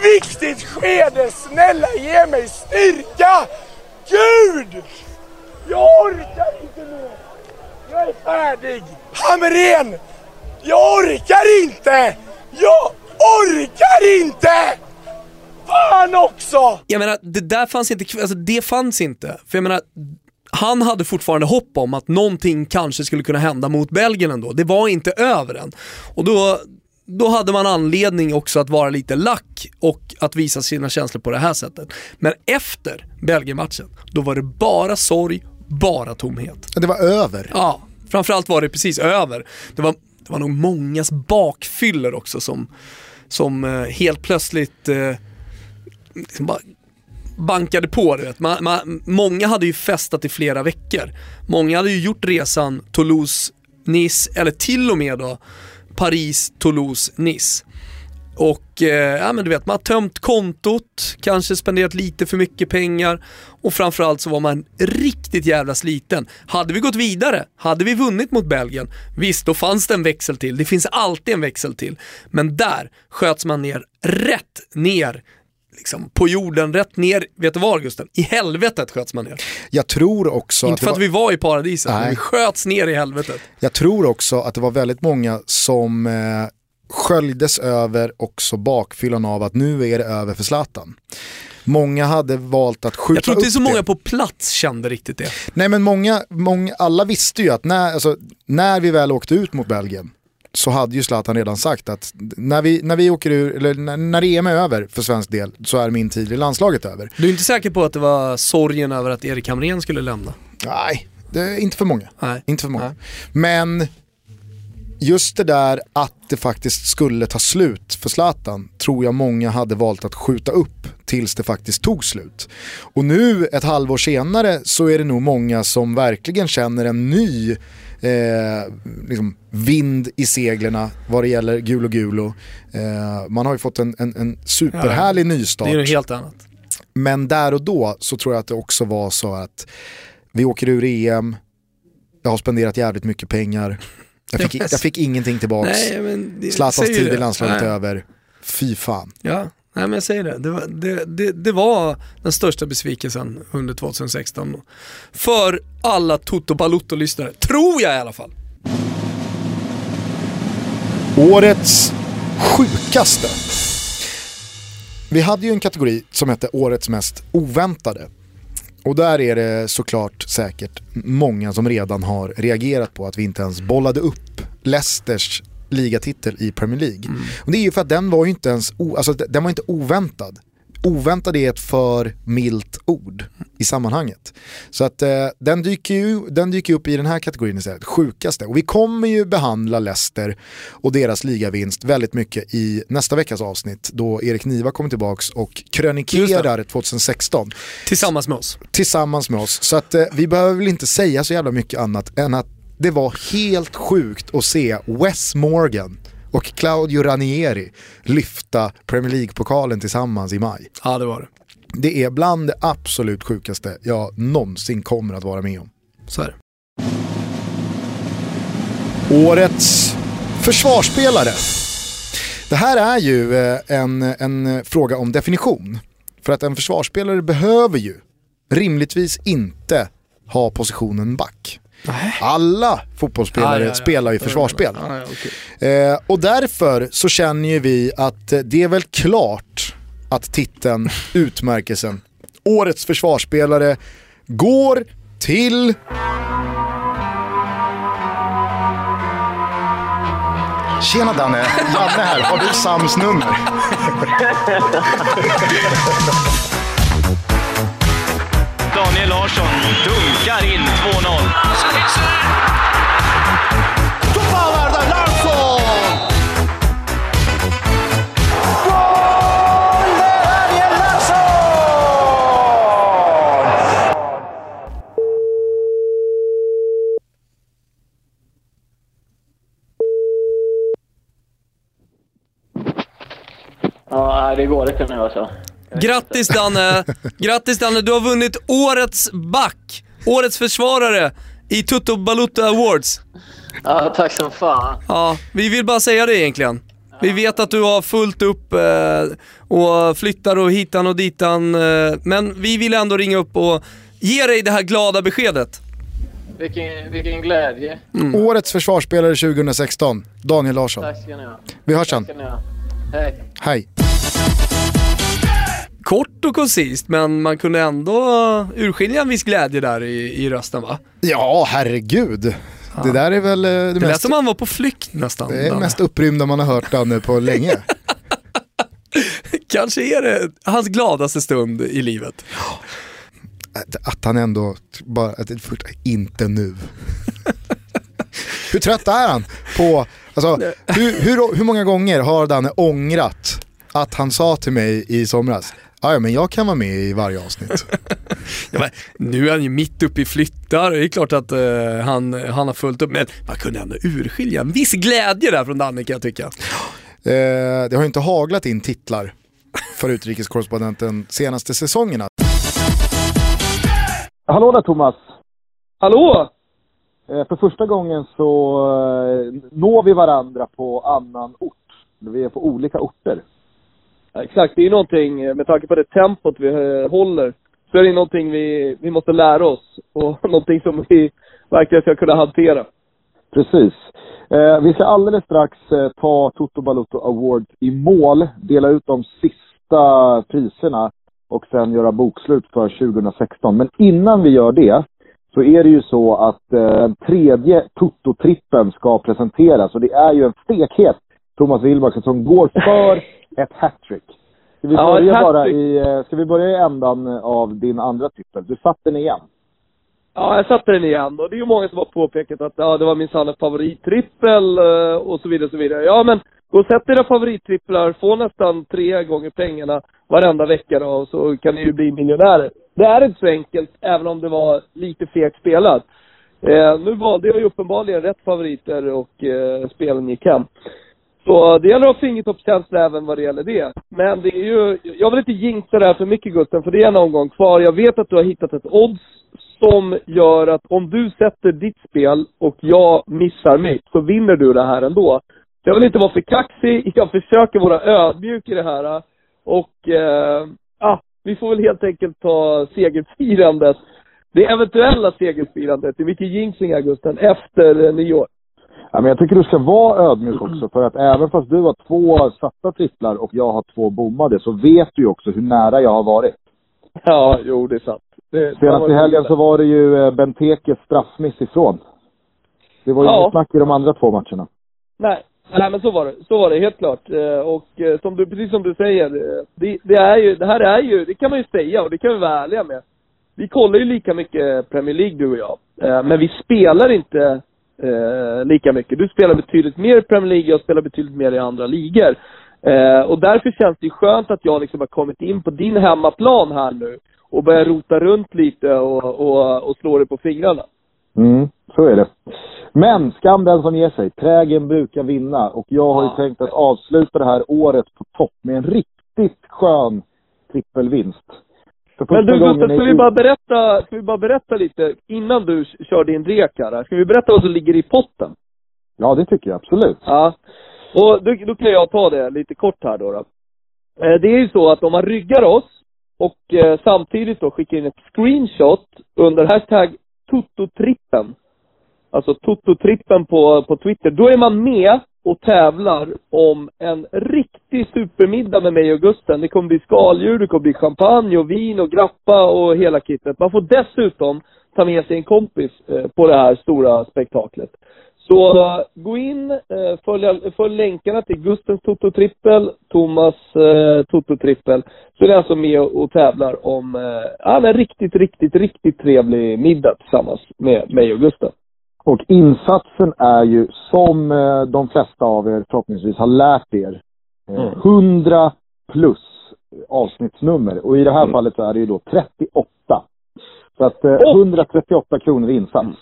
viktigt skede. Snälla ge mig styrka! Gud! Jag orkar inte mer! Jag är färdig! Hamrén! Jag orkar inte! Jag orkar inte! Fan också! Jag menar, det där fanns inte, alltså det fanns inte. För jag menar, han hade fortfarande hopp om att någonting kanske skulle kunna hända mot Belgien ändå. Det var inte över än. Och då, då hade man anledning också att vara lite lack och att visa sina känslor på det här sättet. Men efter Belgien-matchen, då var det bara sorg, bara tomhet. det var över. Ja, framförallt var det precis över. Det var, det var nog mångas bakfyller också som, som eh, helt plötsligt eh, liksom bara bankade på. Du vet. Man, man, många hade ju festat i flera veckor. Många hade ju gjort resan Toulouse, Nice eller till och med då Paris, Toulouse, Nice. Och eh, ja, men du vet, man har tömt kontot, kanske spenderat lite för mycket pengar och framförallt så var man riktigt jävla sliten. Hade vi gått vidare, hade vi vunnit mot Belgien, visst då fanns det en växel till, det finns alltid en växel till. Men där sköts man ner, rätt ner liksom, på jorden, rätt ner, vet du var Gusten? I helvetet sköts man ner. Jag tror också Inte att för det att var, vi var i paradiset, men vi sköts ner i helvetet. jag tror också att det var väldigt många som eh, sköljdes över också bakfyllan av att nu är det över för Zlatan. Många hade valt att skjuta Jag tror inte det upp så många på plats kände riktigt det. Nej men många, många, alla visste ju att när, alltså, när vi väl åkte ut mot Belgien så hade ju Zlatan redan sagt att när vi, när vi åker ur, eller när, när EM är över för svensk del så är min tid i landslaget över. Du är inte säker på att det var sorgen över att Erik Hamrén skulle lämna? Nej, inte för många. Nej. Inte för många. Nej. Men just det där att det faktiskt skulle ta slut för Zlatan tror jag många hade valt att skjuta upp tills det faktiskt tog slut. Och nu ett halvår senare så är det nog många som verkligen känner en ny eh, liksom vind i seglerna vad det gäller Gulo Gulo. Eh, man har ju fått en, en, en superhärlig nystart. Det är något helt annat. Men där och då så tror jag att det också var så att vi åker ur EM, jag har spenderat jävligt mycket pengar, jag fick, jag fick ingenting tillbaks. Det, Zlatans tid i landslaget är Nej. över. Fy fan. Ja, nej men jag säger det. Det var, det, det, det var den största besvikelsen under 2016. För alla Toto Balutto-lyssnare, tror jag i alla fall. Årets sjukaste. Vi hade ju en kategori som hette Årets mest oväntade. Och där är det såklart säkert många som redan har reagerat på att vi inte ens bollade upp Leicesters ligatitel i Premier League. Och det är ju för att den var ju inte ens, alltså den var inte oväntad. Oväntad är ett för milt ord i sammanhanget. Så att eh, den, dyker ju, den dyker upp i den här kategorin istället, sjukaste. Och vi kommer ju behandla Leicester och deras ligavinst väldigt mycket i nästa veckas avsnitt då Erik Niva kommer tillbaks och krönikerar 2016 Tillsammans med oss. tillsammans med oss. Så att eh, vi behöver väl inte säga så jävla mycket annat än att det var helt sjukt att se Wes Morgan och Claudio Ranieri lyfta Premier League-pokalen tillsammans i maj. Ja, det var det. Det är bland det absolut sjukaste jag någonsin kommer att vara med om. Så är det. Årets försvarsspelare. Det här är ju eh, en, en fråga om definition. För att en försvarsspelare behöver ju rimligtvis inte ha positionen back. Alla fotbollsspelare Ah, ja, ja. spelar ju försvarsspel. Ah, ja, okej. Eh, och därför så känner ju vi att eh, det är väl klart att titeln, utmärkelsen, Årets försvarsspelare går till... Tjena Danne, Janne här. Har du Sams nummer? Daniel Larsson dunkar in 2-0. Ja, det går inte nu alltså. Grattis Danne! Grattis Danne, du har vunnit Årets back, Årets försvarare i Tutto Balutta Awards. Ja, tack som fan. Ja, vi vill bara säga det egentligen. Vi vet att du har fullt upp eh, och flyttar och hitan och ditan, eh, men vi vill ändå ringa upp och ge dig det här glada beskedet. Vilken, vilken glädje. Årets försvarsspelare 2016, Daniel Larsson. Tack ska ni ha. Vi hörs sen. Tack ska ni ha. Hej. Hej. Kort och koncist, men man kunde ändå urskilja en viss glädje där i, i rösten va? Ja, herregud. Det där är väl eh, det, Det lät mest, som han var på flykt nästan. det är Danne. mest upprymda man har hört Danne på länge. Kanske är det hans gladaste stund i livet. Att- Att han ändå bara, att det först, inte nu. hur trött är han på, alltså, hur, hur, hur många gånger har Danne ångrat att han sa till mig i somras, "Ja, men jag kan vara med i varje avsnitt. Ja, men, nu är han ju mitt uppe i flyttar, det är klart att eh, han, han har fullt upp, men man kunde ändå urskilja en viss glädje där från Danne kan jag tycka. Eh, det har ju inte haglat in titlar för utrikeskorrespondenten senaste säsongerna. Hallå där Thomas! Hallå! Eh, För första gången så eh, når vi varandra på annan ort. Vi är på olika orter. Exakt, det är någonting, eh, med tanke på det tempot vi eh, håller, så är det någonting vi, vi måste lära oss och någonting som vi verkligen ska kunna hantera. Precis. Eh, vi ska alldeles strax eh, ta Toto Balotto Awards i mål, dela ut de sista priserna och sen göra bokslut för 2016. Men innan vi gör det så är det ju så att eh, den tredje Toto-trippen ska presenteras och det är ju en stekhet Thomas Wilbacher som går för ett hattrick. Ska vi, Ja, börja bara hattrick. i, eh, ska vi börja i ändan av din andra trippel? Du satte den igen. Ja, jag satte den igen och det är ju många som har påpekat att ja, det var minsann en favorittrippel eh, och så vidare och så vidare. Ja, men gå och sätt era favorittripplar, få nästan tre gånger pengarna varenda vecka då, och så kan ni ju bli miljonärer. Det är inte så enkelt, även om det var lite fegt spelat. Eh, nu valde jag ju uppenbarligen rätt favoriter och eh, spelen gick hem. Så det gäller att ha fingertoppskänsla även vad det gäller det. Men det är ju, jag vill inte jinxa det här för mycket Gusten, för det är en omgång kvar. Jag vet att du har hittat ett odds som gör att om du sätter ditt spel och jag missar mitt, så vinner du det här ändå. Jag vill inte vara för kaxig, jag försöker vara ödmjuk i det här. Och, eh, ah, vi får väl helt enkelt ta segerfirandet, det eventuella segerfirandet, det är mycket jinxing här Gusten, efter nyår. Ja, men jag tycker du ska vara ödmjuk också för att även fast du har två satta tripplar och jag har två bommade så vet du ju också hur nära jag har varit. Ja, jo det är sant. Det, Senast i helgen så var det ju eh, Bentekes straffmiss ifrån. Det var ju Ja. inget snack i de andra två matcherna. Nej, nej men så var det. Så var det, helt klart. Eh, Och eh, som du, precis som du säger, det, det är ju, det här är ju, det kan man ju säga och det kan vi vara ärliga med. Vi kollar ju lika mycket Premier League du och jag. Men vi spelar inte eh, lika mycket. Du spelar betydligt mer i Premier League, jag spelar betydligt mer i andra ligor. Eh, och därför känns det skönt att jag liksom har kommit in på din hemmaplan här nu och börjar rota runt lite och, och, och slå dig på fingrarna. Mm, så är det. Men skam den som ger sig. Trägen brukar vinna och jag har ju Ja. tänkt att avsluta det här året på topp med en riktigt skön trippelvinst. Men du Gustav, ska vi bara berätta, ska vi bara berätta lite innan du kör din rek här? Ska vi berätta vad som ligger i potten? Ja, det tycker jag absolut. Ja. Och då, då kan jag ta det lite kort här då. då. Eh, Det är ju så att om man ryggar oss och eh, samtidigt då skickar in ett screenshot under hashtag Toto-trippen. Alltså Toto-trippen på, på Twitter. Då är man med och tävlar om en riktig supermiddag med mig och Gusten. Det kommer bli skaldjur, det kommer bli champagne och vin och grappa och hela kittet. Man får dessutom ta med sig en kompis eh, på det här stora spektaklet. Så eh, gå in, eh, följ, följ länkarna till Gustens Toto-trippel, Thomas eh, Toto-trippel. Så är ni alltså med och, tävlar om eh, en riktigt, riktigt, riktigt trevlig middag tillsammans med mig och Gusten. Och insatsen är ju, som eh, de flesta av er förhoppningsvis har lärt er, eh, Mm. 100 plus avsnittsnummer. Och i det här Mm. fallet så är det ju då 38. Så att eh, Och- 138 kronor i insats. Mm.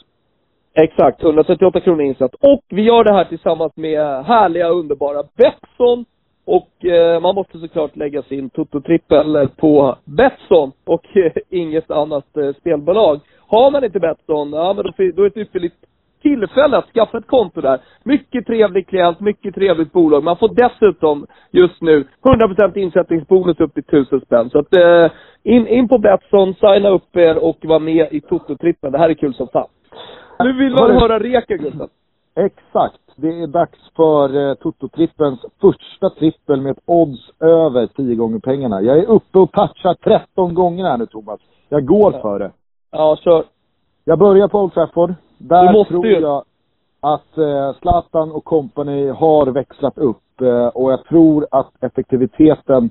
Exakt, 138 kronor insatt. Och vi gör det här tillsammans med härliga, underbara Betsson. Och eh, man måste såklart lägga sin Toto-trippel på Betsson och eh, inget annat eh, spelbolag. Har man inte Betsson, ja men då, då är det ett ypperligt tillfälle att skaffa ett konto där. Mycket trevlig klient, mycket trevligt bolag. Man får dessutom just nu 100% insättningsbonus upp till 1000 spänn. Så att eh, in, in på Betsson, signa upp er och var med i Toto-trippen. Det här är kul som fan. Nu vill man höra reken Gustav. Exakt. Det är dags för eh, Toto-trippens första trippel med ett odds över 10 gånger pengarna. Jag är uppe och touchar 13 gånger här nu Thomas. Jag går för det. Ja, kör. Jag börjar på Old Trafford. Där tror jag att eh, Zlatan och company har växlat upp eh, och jag tror att effektiviteten,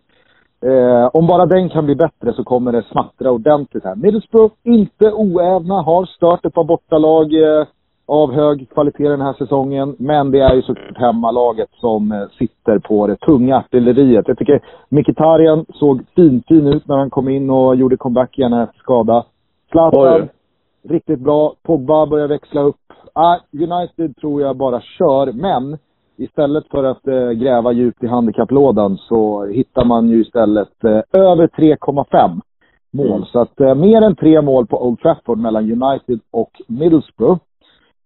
eh, om bara den kan bli bättre så kommer det smattra ordentligt här. Middlesbrough, inte oävna, har stört ett par bortalag eh, av hög kvalitet den här säsongen. Men det är ju såklart hemmalaget som eh, sitter på det tunga artilleriet. Jag tycker Mkhitaryan såg fin, fin ut när han kom in och gjorde comeback igen efter skada. Zlatan. Riktigt bra. Pogba börjar växla upp. Ah, United tror jag bara kör, men istället för att eh, gräva djupt i handikapplådan så hittar man ju istället eh, över 3,5 mål. Mm. Så att eh, mer än tre mål på Old Trafford mellan United och Middlesbrough.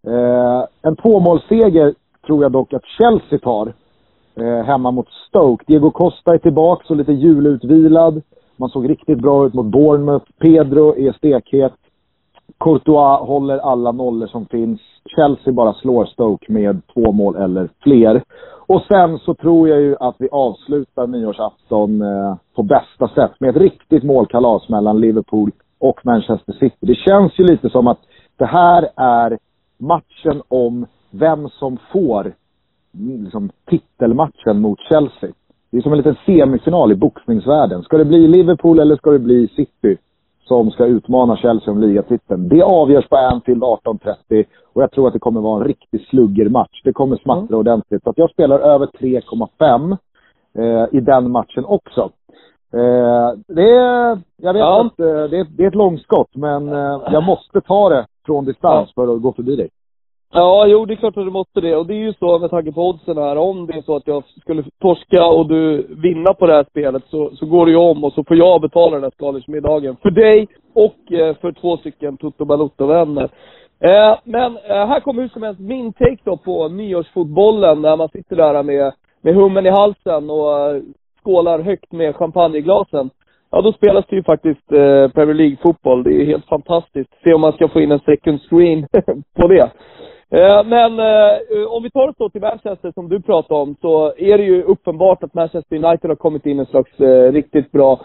Eh, en tvåmålsseger tror jag dock att Chelsea tar eh, hemma mot Stoke. Diego Costa är tillbaka och lite julutvilad. Man såg riktigt bra ut mot Bournemouth. Pedro är stekhet. Courtois håller alla nollor som finns. Chelsea bara slår Stoke med två mål eller fler. Och sen så tror jag ju att vi avslutar nyårsafton eh, på bästa sätt med ett riktigt målkalas mellan Liverpool och Manchester City. Det känns ju lite som att det här är matchen om vem som får mm, liksom, titelmatchen mot Chelsea. Det är som en liten semifinal i boxningsvärlden. Ska det bli Liverpool eller ska det bli City som ska utmana Chelsea om ligatiteln? Det avgörs på Anfield 18.30 och jag tror att det kommer vara en riktig sluggermatch. Det kommer smattra ordentligt. Så att jag spelar över 3,5 eh, i den matchen också. Eh, det är, jag vet Ja. att eh, det, är, det är ett långskott, men eh, jag måste ta det från distans för att gå förbi dig. Ja, jo det är klart att du måste det. Och det är ju så med tanke på oddsen här. Om det är så att jag skulle torska och du vinna på det här spelet så, så går det ju om och så får jag betala den här skaldjursmiddagen För dig och eh, för två stycken Toto Balotto-vänner. Eh, men eh, här kommer hur som helst min take då på nyårsfotbollen när man sitter där med, med hummen i halsen och eh, skålar högt med champagneglasen. Ja, då spelas det ju faktiskt eh, Premier League-fotboll. Det är helt fantastiskt. Se om man ska få in en second screen på det. Eh, men eh, om vi tar oss då till Manchester som du pratade om så är det ju uppenbart att Manchester United har kommit in i en slags eh, riktigt bra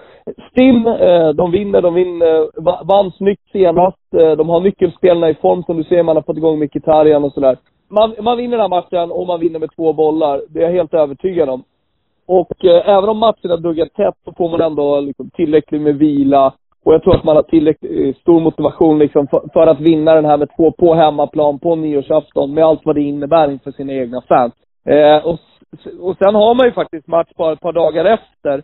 stim. Eh, de vinner, de vinner, vann snyggt senast. Eh, de har nyckelspelarna i form som du ser, man har fått igång Mkhitaryan och sådär. Man, man vinner den här matchen och man vinner med två bollar. Det är jag helt övertygad om. Och eh, även om matcherna duggar tätt så får man ändå liksom, tillräckligt med vila. Och jag tror att man har tillräckligt eh, stor motivation liksom, för, för att vinna den här med två på hemmaplan på nyårsafton med allt vad det innebär inför sina egna fans. Eh, och, och sen har man ju faktiskt match bara ett par dagar efter.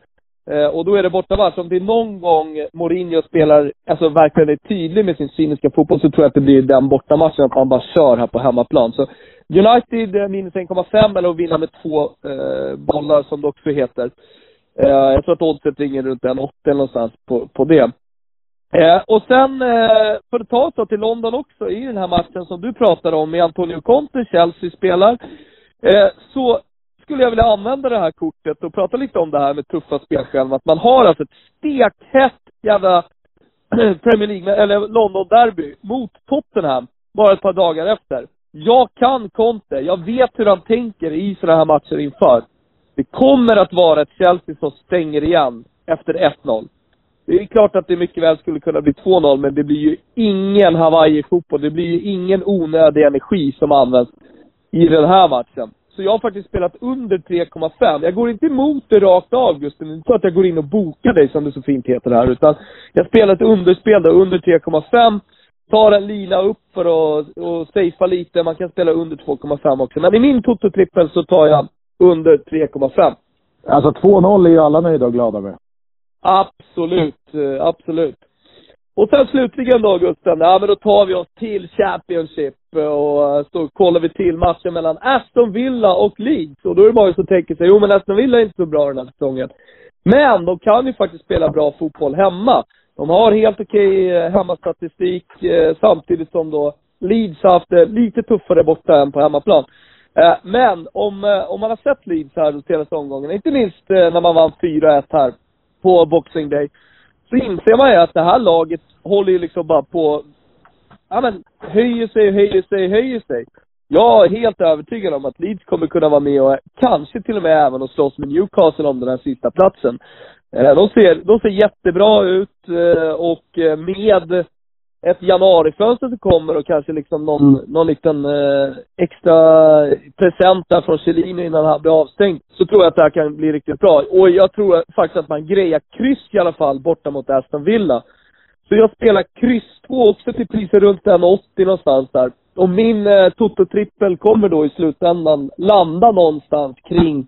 Eh, och då är det bortamatch. Om det är någon gång Mourinho spelar, alltså verkligen är tydlig med sin cyniska fotboll så tror jag att det blir den bortamatchen, att man bara kör här på hemmaplan. Så United eh, minus 1,5 eller att vinna med två eh, bollar som det också heter. Eh, jag tror att oddset ringer runt en 80 någonstans på, på det. Eh, och sen, eh, för att ta oss då till London också, i den här matchen som du pratade om med Antonio Conte, Chelsea spelar, eh, så skulle jag vilja använda det här kortet och prata lite om det här med tuffa spelschemat. Man har alltså ett stekhett jävla Premier League, eller London-derby mot Tottenham bara ett par dagar efter. Jag kan Conte. Jag vet hur han tänker i sådana här matcher inför. Det kommer att vara ett Chelsea som stänger igen efter 1-0. Det är klart att det mycket väl skulle kunna bli 2-0, men det blir ju ingen Hawaii-fotboll. Det blir ju ingen onödig energi som används i den här matchen. Så jag har faktiskt spelat under 3,5. Jag går inte emot det rakt av, Gusten. Det är inte så att jag går in och bokar dig, som det så fint heter här. Utan jag spelar ett underspel då, under 3,5. Tar en lina upp för att och safea lite. Man kan spela under 2,5 också. Men i min toto så tar jag under 3,5. Alltså 2-0 är ju alla nöjda och glada med. Absolut, eh, absolut. Och sen slutligen då Gusten, ja men då tar vi oss till Championship eh, och eh, så kollar vi till matchen mellan Aston Villa och Leeds. Och då är det många som tänker sig, jo men Aston Villa är inte så bra den här säsongen. Men de kan ju faktiskt spela bra fotboll hemma. De har helt okej hemmastatistik samtidigt som då Leeds har haft det lite tuffare borta än på hemmaplan. Men om, om man har sett Leeds här de senaste omgångarna, inte minst när man vann 4-1 här på Boxing Day, så inser man ju att det här laget håller ju liksom bara på, ja men, höjer sig, höjer sig, höjer sig. Jag är helt övertygad om att Leeds kommer kunna vara med och kanske till och med även att slåss med Newcastle om den här sista platsen. Eh, de ser, de ser jättebra ut eh, och eh, med ett januarifönster som kommer och kanske liksom någon, någon liten eh, extra present där från Chiellini innan han blir avstängd, så tror jag att det här kan bli riktigt bra. Och jag tror faktiskt att man grejar kryss i alla fall borta mot Aston Villa. Så jag spelar kryss 2 också till priser runt 1,80 någonstans där. Och min eh, Toto-trippel kommer då i slutändan landa någonstans kring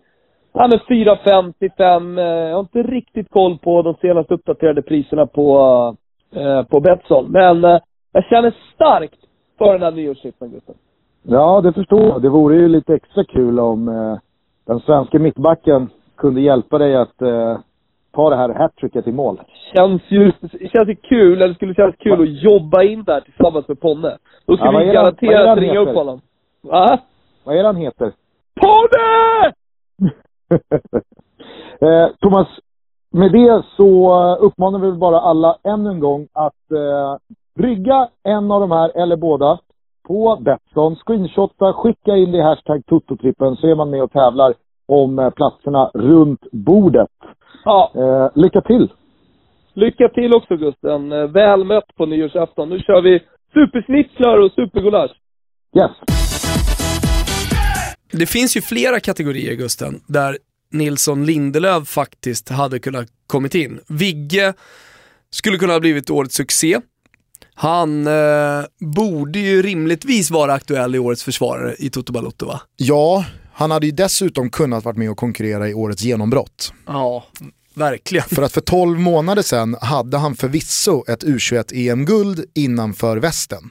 Ja men 4,55. Eh, jag har inte riktigt koll på de senaste uppdaterade priserna på, eh, på Betsson. Men eh, jag känner starkt för den här nyårstrippen, Gustav. Ja, det förstår jag. Det vore ju lite extra kul om eh, den svenska mittbacken kunde hjälpa dig att eh, ta det här hattricket i mål. Känns ju, känns ju kul, eller det skulle kännas kul att jobba in där tillsammans med Ponne. Då skulle Ja, vi garanterat ringa upp honom. Va? Vad är han heter? Ponne! eh, Thomas, med det så eh, uppmanar vi bara alla ännu en gång att eh, brygga en av de här eller båda på Betsson. Screenshotta, skicka in det i hashtag Toto-trippen så är man med och tävlar om eh, platserna runt bordet. Ja, Eh, lycka till! lycka till också Gusten. Eh, Väl mött på nyårsafton. Nu kör vi supersnitslar och supergulasch. Yes! Det finns ju flera kategorier Gusten, där Nilsson Lindelöf faktiskt hade kunnat kommit in. Vigge skulle kunna ha blivit årets succé. Han eh, borde ju rimligtvis vara aktuell i årets försvarare i Toto Balotto va? Ja, han hade ju dessutom kunnat varit med och konkurrera i årets genombrott. Ja, verkligen. För att för 12 månader sedan hade han förvisso ett U21-EM-guld innanför västen.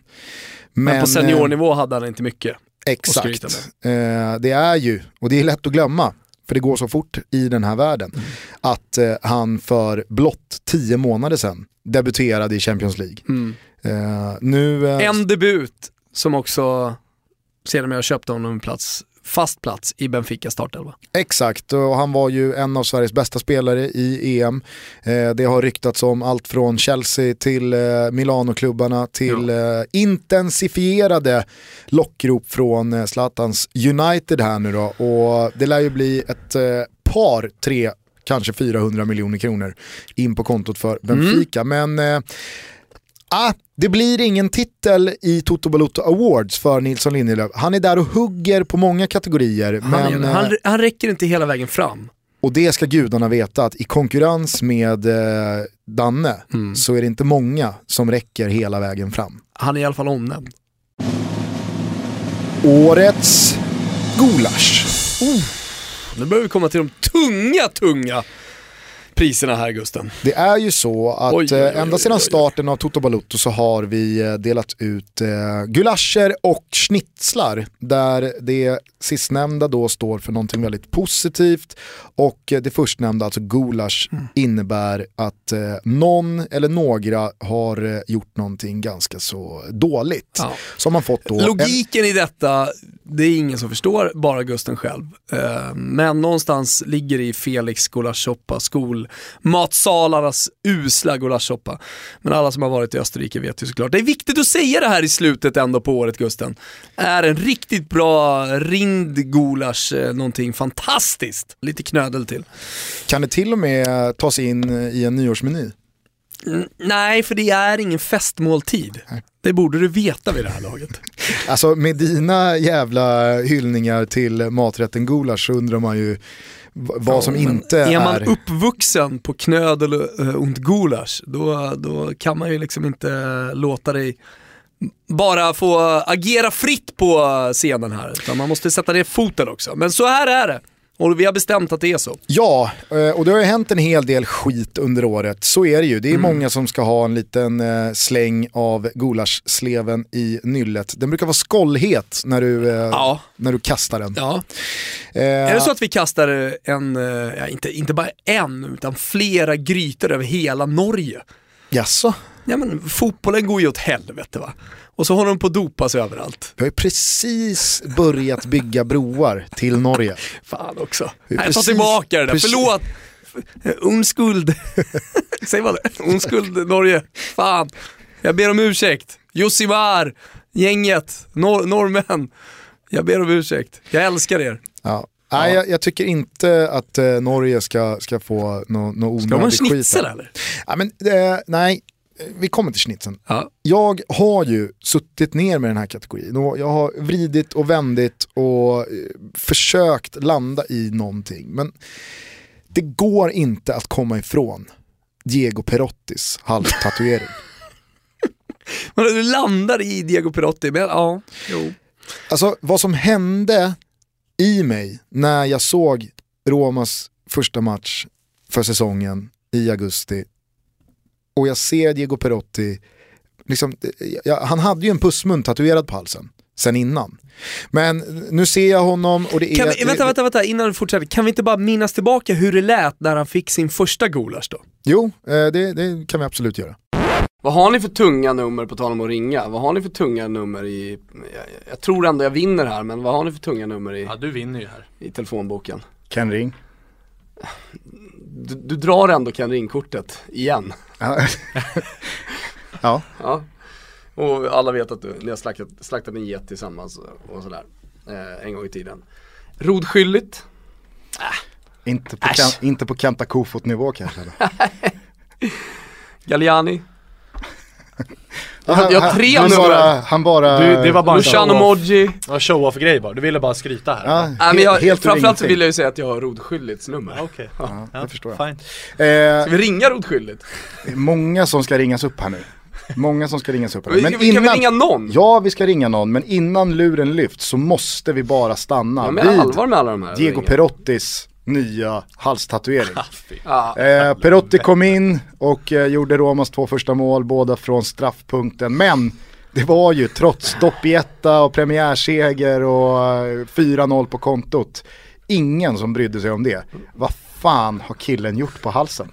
Men, på eh, seniornivå hade han inte mycket. Exakt. Eh, det är ju, och det är lätt att glömma, för det går så fort i den här världen, Mm. att eh, han för blott 10 månader sedan debuterade i Champions League. Eh, nu, eh, En debut som också sedermera köpte honom en plats, fast plats i Benfica startelva. Exakt, och han var ju en av Sveriges bästa spelare i EM. Eh, det har ryktats om allt från Chelsea till eh, Milano-klubbarna till eh, intensifierade lockrop från eh, Zlatans United här nu då. Och det lär ju bli ett eh, par, tre, kanske 400 miljoner kronor in på kontot för Benfica. Men eh, Ah, det blir ingen titel i Toto Balotto Awards för Nilsson Lindelöf. Han är där och hugger på många kategorier. Han, men, är- han, eh, han räcker inte hela vägen fram. och det ska gudarna veta att i konkurrens med eh, Danne Mm. så är det inte många som räcker hela vägen fram. Han är i alla fall omnämnd. Årets gulasch. Nu börjar vi komma till de tunga, tunga priserna här Gusten. Det är ju så att Oj, oj, oj, eh, ända oj, sedan oj, oj. starten av Toto Balotto så har vi eh, delat ut eh, gulascher och schnitzlar där det sistnämnda då står för någonting väldigt positivt och det förstnämnda, alltså gulasch, Mm. innebär att någon eller några har gjort någonting ganska så dåligt. Ja. Har man fått då en, Logiken i detta det är ingen som förstår, bara Gusten själv. Eh, men någonstans ligger det i Felix gulaschsoppa, skolmatsalarnas usla gulaschsoppa. Men alla som har varit i Österrike vet ju såklart. Det är viktigt att säga det här i slutet ändå på året Gusten. Är en riktigt bra rindgulasch eh, någonting fantastiskt. Lite knödel till. Kan det till och med tas in i en nyårsmeny? Nej, för det är ingen festmåltid. Det borde du veta vid det här laget. Alltså med dina jävla hyllningar till maträtten gulasch så undrar man ju vad som Men inte är man är... uppvuxen på knödel uh, und gulasch, då, då kan man ju liksom inte låta dig bara få agera fritt på scenen här. Utan man måste sätta ner foten också. Men så här är det. Och vi har bestämt att det är så. Ja, eh, och det har ju hänt en hel del skit under året. Så är det ju. Det är Mm. många som ska ha en liten eh, släng av gulaschsleven i nyllet. Den brukar vara skållhet när du, eh, Ja. när du kastar den. Ja. Eh, Är det så att vi kastar en, ja, inte, inte bara en, utan flera grytor över hela Norge? Jaså? Ja men fotbollen går ju åt helvete va. Och så håller de på att dopas överallt. Vi har ju precis börjat bygga broar till Norge. Fan också. Vi- Nej, ta precis- tillbaka det där, precis- förlåt. Unskuld. Säg vad det Unskuld Norge. Fan. Jag ber om ursäkt. Josimar, gänget, nor norrmän. Jag ber om ursäkt. Jag älskar er. Ja. Nej, jag, jag tycker inte att eh, Norge ska, ska få någon no Ska man onödig skit. schnitzel här. eller? Ja, men, eh, nej, vi kommer till schnitzeln. Ja. Jag har ju suttit ner med den här kategorin och jag har vridit och vändit och eh, försökt landa i någonting. Men det går inte att komma ifrån Diego Perottis halstatuering. Men du landar i Diego Perotti, men ja, jo. Alltså vad som hände i mig när jag såg Romas första match för säsongen i augusti och jag ser Diego Perotti, liksom, ja, han hade ju en pussmun tatuerad på halsen sen innan. Men nu ser jag honom och det är... Kan vi, vänta, vänta, vänta, innan du fortsätter. Kan vi inte bara minnas tillbaka hur det lät när han fick sin första gulasch då? Jo, eh, det, det kan vi absolut göra. Vad har ni för tunga nummer, på tal om att ringa? Vad har ni för tunga nummer i, jag, jag tror ändå jag vinner här, men vad har ni för tunga nummer i, Ja du vinner ju här. i telefonboken? Ken Ring. Du, du drar ändå Ken Ring-kortet, igen. Ja. ja. Och alla vet att du, ni har slaktat, slaktat en get tillsammans och sådär, eh, en gång i tiden. Rodskyldigt? Inte på, kan, inte på Kenta Kofot-nivå kanske. Galliani? Jag har- jag har tre han nummer. bara, han bara... Du, det var bara Luciano. Modji? Ja, show-off grej bara. Du ville bara skryta här. Ja, Nej men he- jag, helt framförallt så vill jag ju säga att jag har Rodskyldighets nummer. Ja, Okej. Ja, det förstår jag. Fine. Eh, Ska vi ringa Rodskyldigt? många som ska ringas upp här nu. Många som ska ringas upp här Men Kan vi innan, ringa någon? ja, vi ska ringa någon, men innan luren lyfts så måste vi bara stanna Ja, men vid allvar med alla de här Diego ringar. Perottis nya halstatuering. Ja. Eh, Perotti kom in och eh, gjorde Romas två första mål, båda från straffpunkten. Men det var ju trots doppietta och premiärseger och eh, 4-0 på kontot, ingen som brydde sig om det. Vad fan har killen gjort på halsen?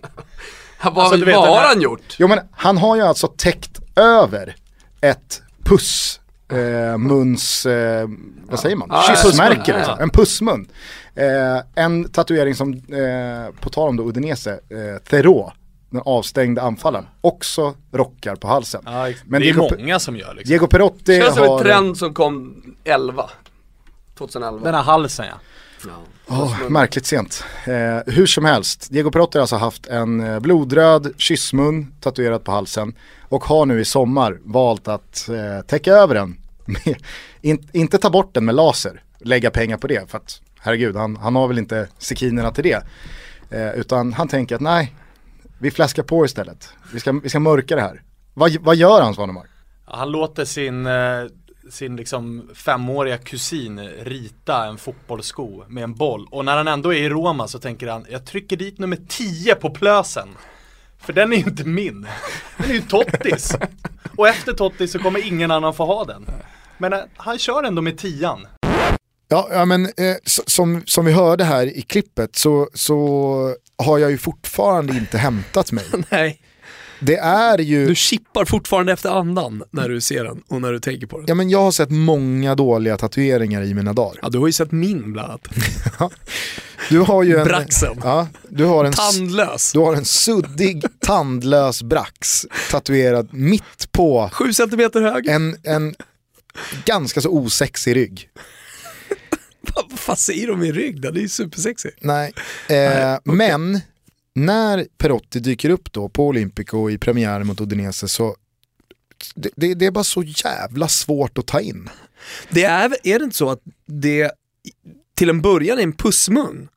Vad, Alltså, vad har han gjort? Jo men han har ju alltså täckt över ett puss eh, muns, eh, vad säger man? Ja, Kyssmärke liksom. ja. En pussmun. Eh, en tatuering som, eh, på tal om då Udinese, eh, Theroux, den avstängda anfallaren, också rockar på halsen. Ja, ex- Men det är Diego, många som gör liksom. Diego Perotti känns som en har... trend som kom 11 2011 Den här halsen ja. Åh, märkligt sent. Eh, hur som helst, Diego Perotti har alltså haft en eh, blodröd kyssmun tatuerad på halsen och har nu i sommar valt att eh, täcka över den. Med, in, inte ta bort den med laser, lägga pengar på det för att herregud, han, han har väl inte sekinerna till det. Eh, utan han tänker att nej, vi fläskar på istället. Vi ska, vi ska mörka det här. Vad, vad gör han Svanemar? Han låter sin, eh, sin liksom femåriga kusin rita en fotbollssko med en boll och när han ändå är i Roma så tänker han jag trycker dit nummer 10 på plösen För den är ju inte min, den är ju Tottis Och efter Tottis så kommer ingen annan få ha den men eh, han kör ändå med tian Ja, ja men eh, som, som vi hörde här i klippet så, så har jag ju fortfarande inte hämtat mig. Nej det är ju... Du chippar fortfarande efter andan när du ser den och när du tänker på den. Ja men jag har sett många dåliga tatueringar i mina dagar. Ja, du har ju sett min bland annat. Du har ju en... Braxen. Ja, du har en... Tandlös. Du har en suddig, tandlös brax tatuerad mitt på Sju centimeter hög. en, en ganska så osexig rygg. Vad fan säger de i rygg? Den är ju supersexig. Nej, eh, men när Perotti dyker upp då på Olympico i premiären mot Udinese så det, det, det är bara så jävla svårt att ta in. Det är, är det inte så att det till en början är en pussmun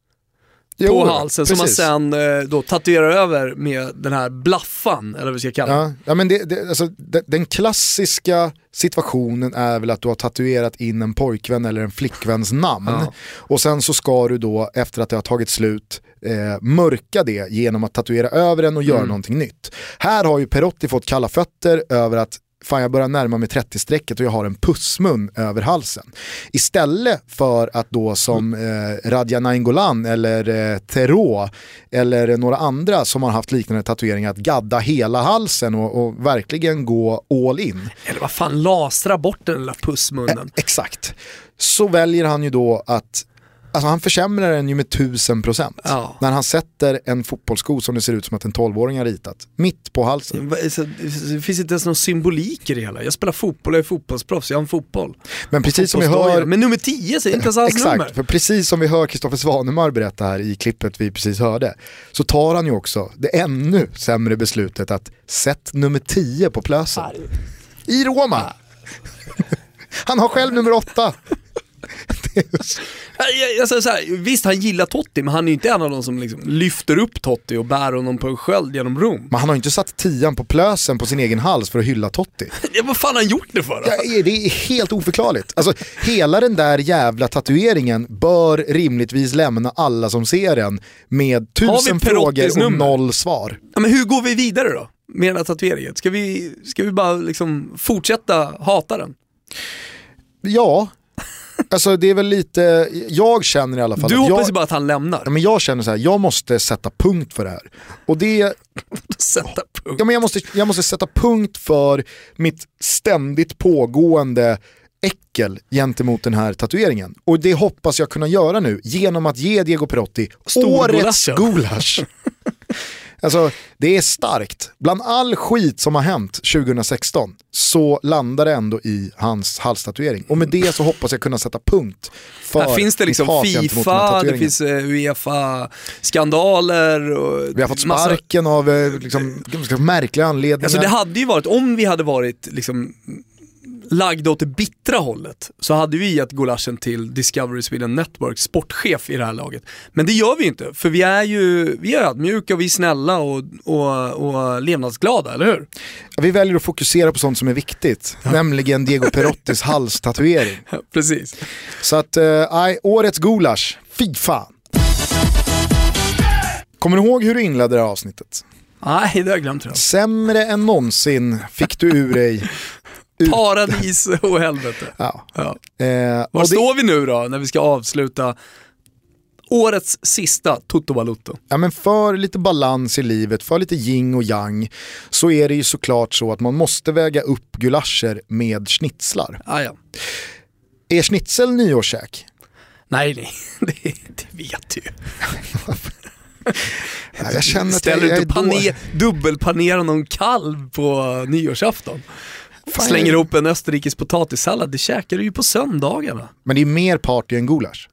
Jo, på halsen som man precis. sen eh, då tatuerar över med den här blaffan, eller vad vi ska kalla det. Ja, ja, men det, det, alltså, de, den klassiska situationen är väl att du har tatuerat in en pojkvän eller en flickväns namn. Ja. Och sen så ska du då, efter att det har tagit slut, eh, mörka det genom att tatuera över den och göra Mm. någonting nytt. Här har ju Perotti fått kalla fötter över att fan jag börjar närma mig 30-strecket och jag har en pussmun över halsen. Istället för att då som eh, Radja Nainggolan eller eh, Terå eller några andra som har haft liknande tatueringar att gadda hela halsen och, och verkligen gå all in. Eller vad fan, lasra bort den lilla pussmunnen. Exakt. Så väljer han ju då att Alltså han försämrar den ju med tusen procent. Ja. När han sätter en fotbollssko som det ser ut som att en 12-åring har ritat, mitt på halsen. Det finns inte ens någon symbolik i det hela. Jag spelar fotboll, jag är fotbollsproffs, jag har en fotboll. Men precis som vi hör Men nummer 10 så är det inte ens hans Exakt, nummer. för precis som vi hör Kristoffer Svanemar berätta här i klippet vi precis hörde, så tar han ju också det ännu sämre beslutet att sätt nummer 10 på plösen. I Roma! Han har själv nummer 8. Jag, jag säger så här, visst han gillar Totti, men han är ju inte en av de som liksom lyfter upp Totti och bär honom på en sköld genom Rom. Men han har ju inte satt tian på plösen på sin egen hals för att hylla Totti. Ja, vad fan har han gjort det för då? Ja, det är helt oförklarligt. Alltså, hela den där jävla tatueringen bör rimligtvis lämna alla som ser den med tusen frågor och noll svar. Ja, men hur går vi vidare då? Med den här tatueringen? Ska vi, ska vi bara liksom fortsätta hata den? Ja, alltså det är väl lite, jag känner i alla fall Du att hoppas jag, ju bara att han lämnar. Men jag känner så här, jag måste sätta punkt för det här. Och det, Sätta punkt. ja, men jag, måste, jag måste sätta punkt för mitt ständigt pågående äckel gentemot den här tatueringen. Och det hoppas jag kunna göra nu genom att ge Diego Perotti årets gulasch. Alltså det är starkt. Bland all skit som har hänt 2016 så landar det ändå i hans halstatuering. Och med det så hoppas jag kunna sätta punkt för Här finns det liksom Fifa, det finns eh, Uefa-skandaler och Vi har fått massa- sparken av eh, liksom, märkliga anledningar. Alltså det hade ju varit, om vi hade varit liksom lagda åt det bittra hållet så hade vi gett gulaschen till Discovery Sweden Network, sportchef i det här laget. Men det gör vi inte, för vi är ju vi är ödmjuka och vi är snälla och, och, och levnadsglada, eller hur? Vi väljer att fokusera på sånt som är viktigt, nämligen Diego Perottis halstatuering. Precis. Så att, eh, nej, årets gulasch, fy fan. Kommer du ihåg hur du inledde det här avsnittet? Nej, det har jag glömt redan. Sämre än någonsin fick du ur dig. Ut- Paradis och helvete. Ja. Ja. Eh, Var och det, står vi nu då, när vi ska avsluta årets sista Toto Balutto? ja, men för lite balans i livet, för lite yin och yang, så är det ju såklart så att man måste väga upp gulascher med schnitzlar. Ah, ja. Är schnitzel nyårskäk? Nej, nej, det, det vet du ju. Ja, jag känner att Ställer jag, du inte är då- pane, dubbelpanerar någon kalv på nyårsafton? Fan, Slänger ihop en österrikisk potatissallad, det käkar du ju på söndagarna. Men det är mer party än gulasch.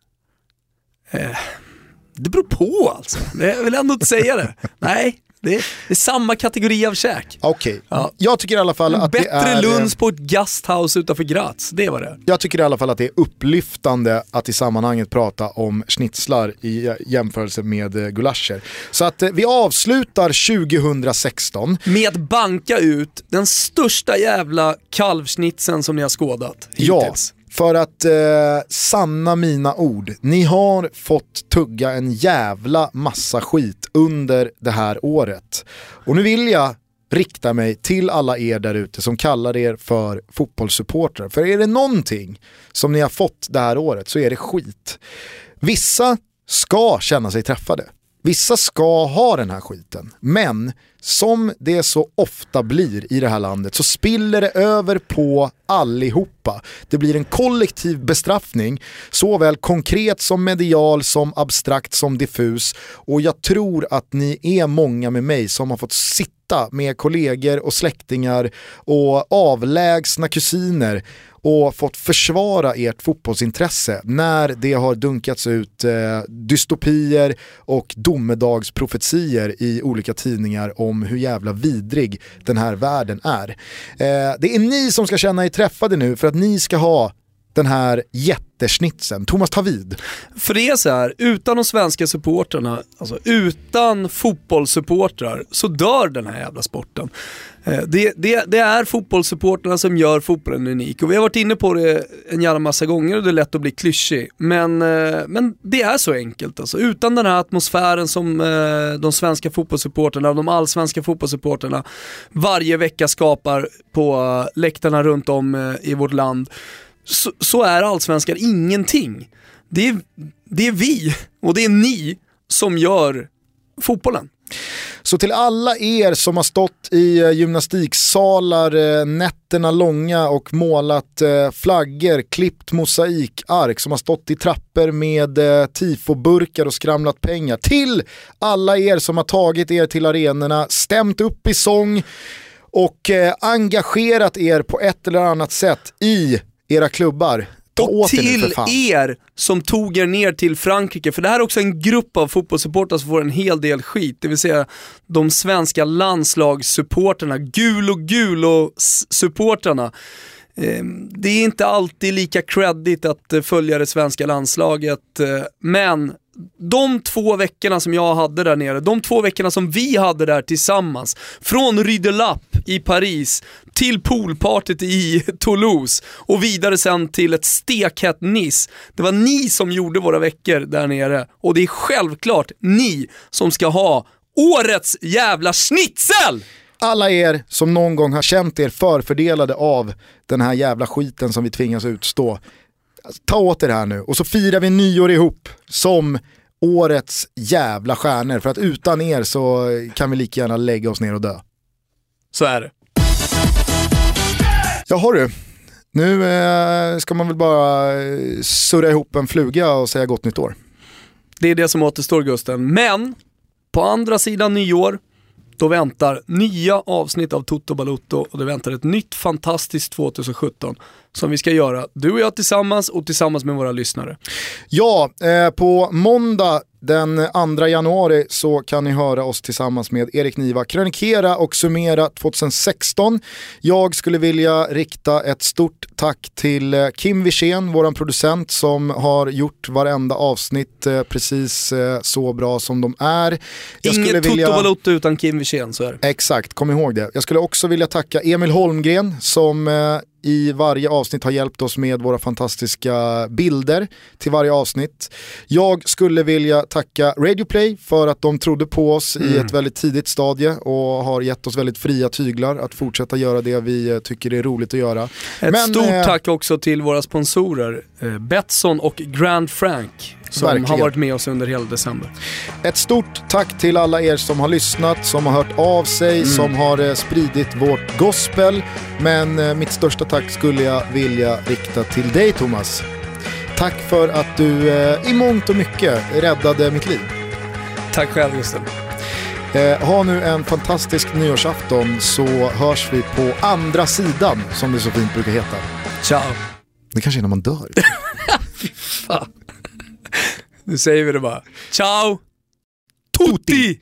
Det beror på alltså. Det- Jag vill ändå inte säga det. Nej, det är, det är samma kategori av käk. Okej, Ja. jag tycker i alla fall att det Bättre är... lunch på ett gasthouse utanför Graz, det var det. Jag tycker i alla fall att det är upplyftande att i sammanhanget prata om schnitzlar i jämförelse med eh, gulascher. Så att eh, vi avslutar 2016. Med att banka ut den största jävla kalvsnitsen som ni har skådat Ja, hittills för att eh, sanna mina ord. Ni har fått tugga en jävla massa skit under det här året. Och nu vill jag rikta mig till alla er där ute som kallar er för fotbollssupportrar. För är det någonting som ni har fått det här året så är det skit. Vissa ska känna sig träffade. Vissa ska ha den här skiten, men som det så ofta blir i det här landet så spiller det över på allihopa. Det blir en kollektiv bestraffning, såväl konkret som medial, som abstrakt, som diffus. Och jag tror att ni är många med mig som har fått sitta med kollegor och släktingar och avlägsna kusiner och fått försvara ert fotbollsintresse när det har dunkats ut eh, dystopier och domedagsprofetier i olika tidningar om hur jävla vidrig den här världen är. Eh, det är ni som ska känna er träffade nu för att ni ska ha den här jättesnitsen. Thomas, ta vid. För det är så här, utan de svenska supportrarna, alltså utan fotbollssupportrar så dör den här jävla sporten. Eh, det, det, det är fotbollssupportrarna som gör fotbollen unik och vi har varit inne på det en jävla massa gånger och det är lätt att bli klyschig. Men, eh, men det är så enkelt alltså. Utan den här atmosfären som eh, de svenska fotbollssupportrarna, de allsvenska fotbollssupportrarna varje vecka skapar på läktarna runt om i vårt land så, så är allsvenskan ingenting. Det är, det är vi och det är ni som gör fotbollen. Så till alla er som har stått i eh, gymnastiksalar eh, nätterna långa och målat eh, flaggor, klippt mosaikark, som har stått i trappor med tifoburkar och skramlat pengar. Till alla er som har tagit er till arenorna, stämt upp i sång och engagerat er på ett eller annat sätt i era klubbar. Ta och till er som tog er ner till Frankrike, för det här är också en grupp av fotbollssupportrar som får en hel del skit, det vill säga de svenska landslagssupportrarna, gulo gulo supportrarna. ehm, Ehm, det är inte alltid lika credit att eh, följa det svenska landslaget, eh, men de två veckorna som jag hade där nere, de två veckorna som vi hade där tillsammans, från Rydelapp i Paris till poolpartyt i Toulouse och vidare sen till ett stekhett Nice. Det var ni som gjorde våra veckor där nere och det är självklart ni som ska ha årets jävla schnitzel! Alla er som någon gång har känt er förfördelade av den här jävla skiten som vi tvingas utstå ta åt er här nu och så firar vi nyår ihop som årets jävla stjärnor. För att utan er så kan vi lika gärna lägga oss ner och dö. Så är det. Jaha du, nu eh, ska man väl bara eh, surra ihop en fluga och säga gott nytt år. Det är det som återstår Gusten, men på andra sidan nyår då väntar nya avsnitt av Toto Balutto och det väntar ett nytt fantastiskt 2017 som vi ska göra, du och jag tillsammans och tillsammans med våra lyssnare. Ja, eh, på måndag den 2 januari så kan ni höra oss tillsammans med Erik Niva krönikera och summera 2016. Jag skulle vilja rikta ett stort tack till eh, Kim Wirsén, våran producent som har gjort varenda avsnitt eh, precis eh, så bra som de är. Jag Inget vilja... Toto Balotto utan Kim Wirsén, så är det. Exakt, kom ihåg det. Jag skulle också vilja tacka Emil Holmgren som i varje avsnitt har hjälpt oss med våra fantastiska bilder till varje avsnitt. Jag skulle vilja tacka Radioplay för att de trodde på oss mm. i ett väldigt tidigt stadie och har gett oss väldigt fria tyglar att fortsätta göra det vi eh, tycker är roligt att göra. Ett Men, stort eh, tack också till våra sponsorer eh, Betsson och Grand Frank som Verkligen. har varit med oss under hela december. Ett stort tack till alla er som har lyssnat, som har hört av sig, mm. som har eh, spridit vårt gospel. Men eh, mitt största tack skulle jag vilja rikta till dig Thomas. Tack för att du eh, i mångt och mycket räddade mitt liv. Tack själv Gustav. Eh, ha nu en fantastisk nyårsafton så hörs vi på andra sidan som det så fint brukar heta. Ciao. Det kanske är när man dör. Fy fan. Nu säger vi det bara. Ciao! Tutti!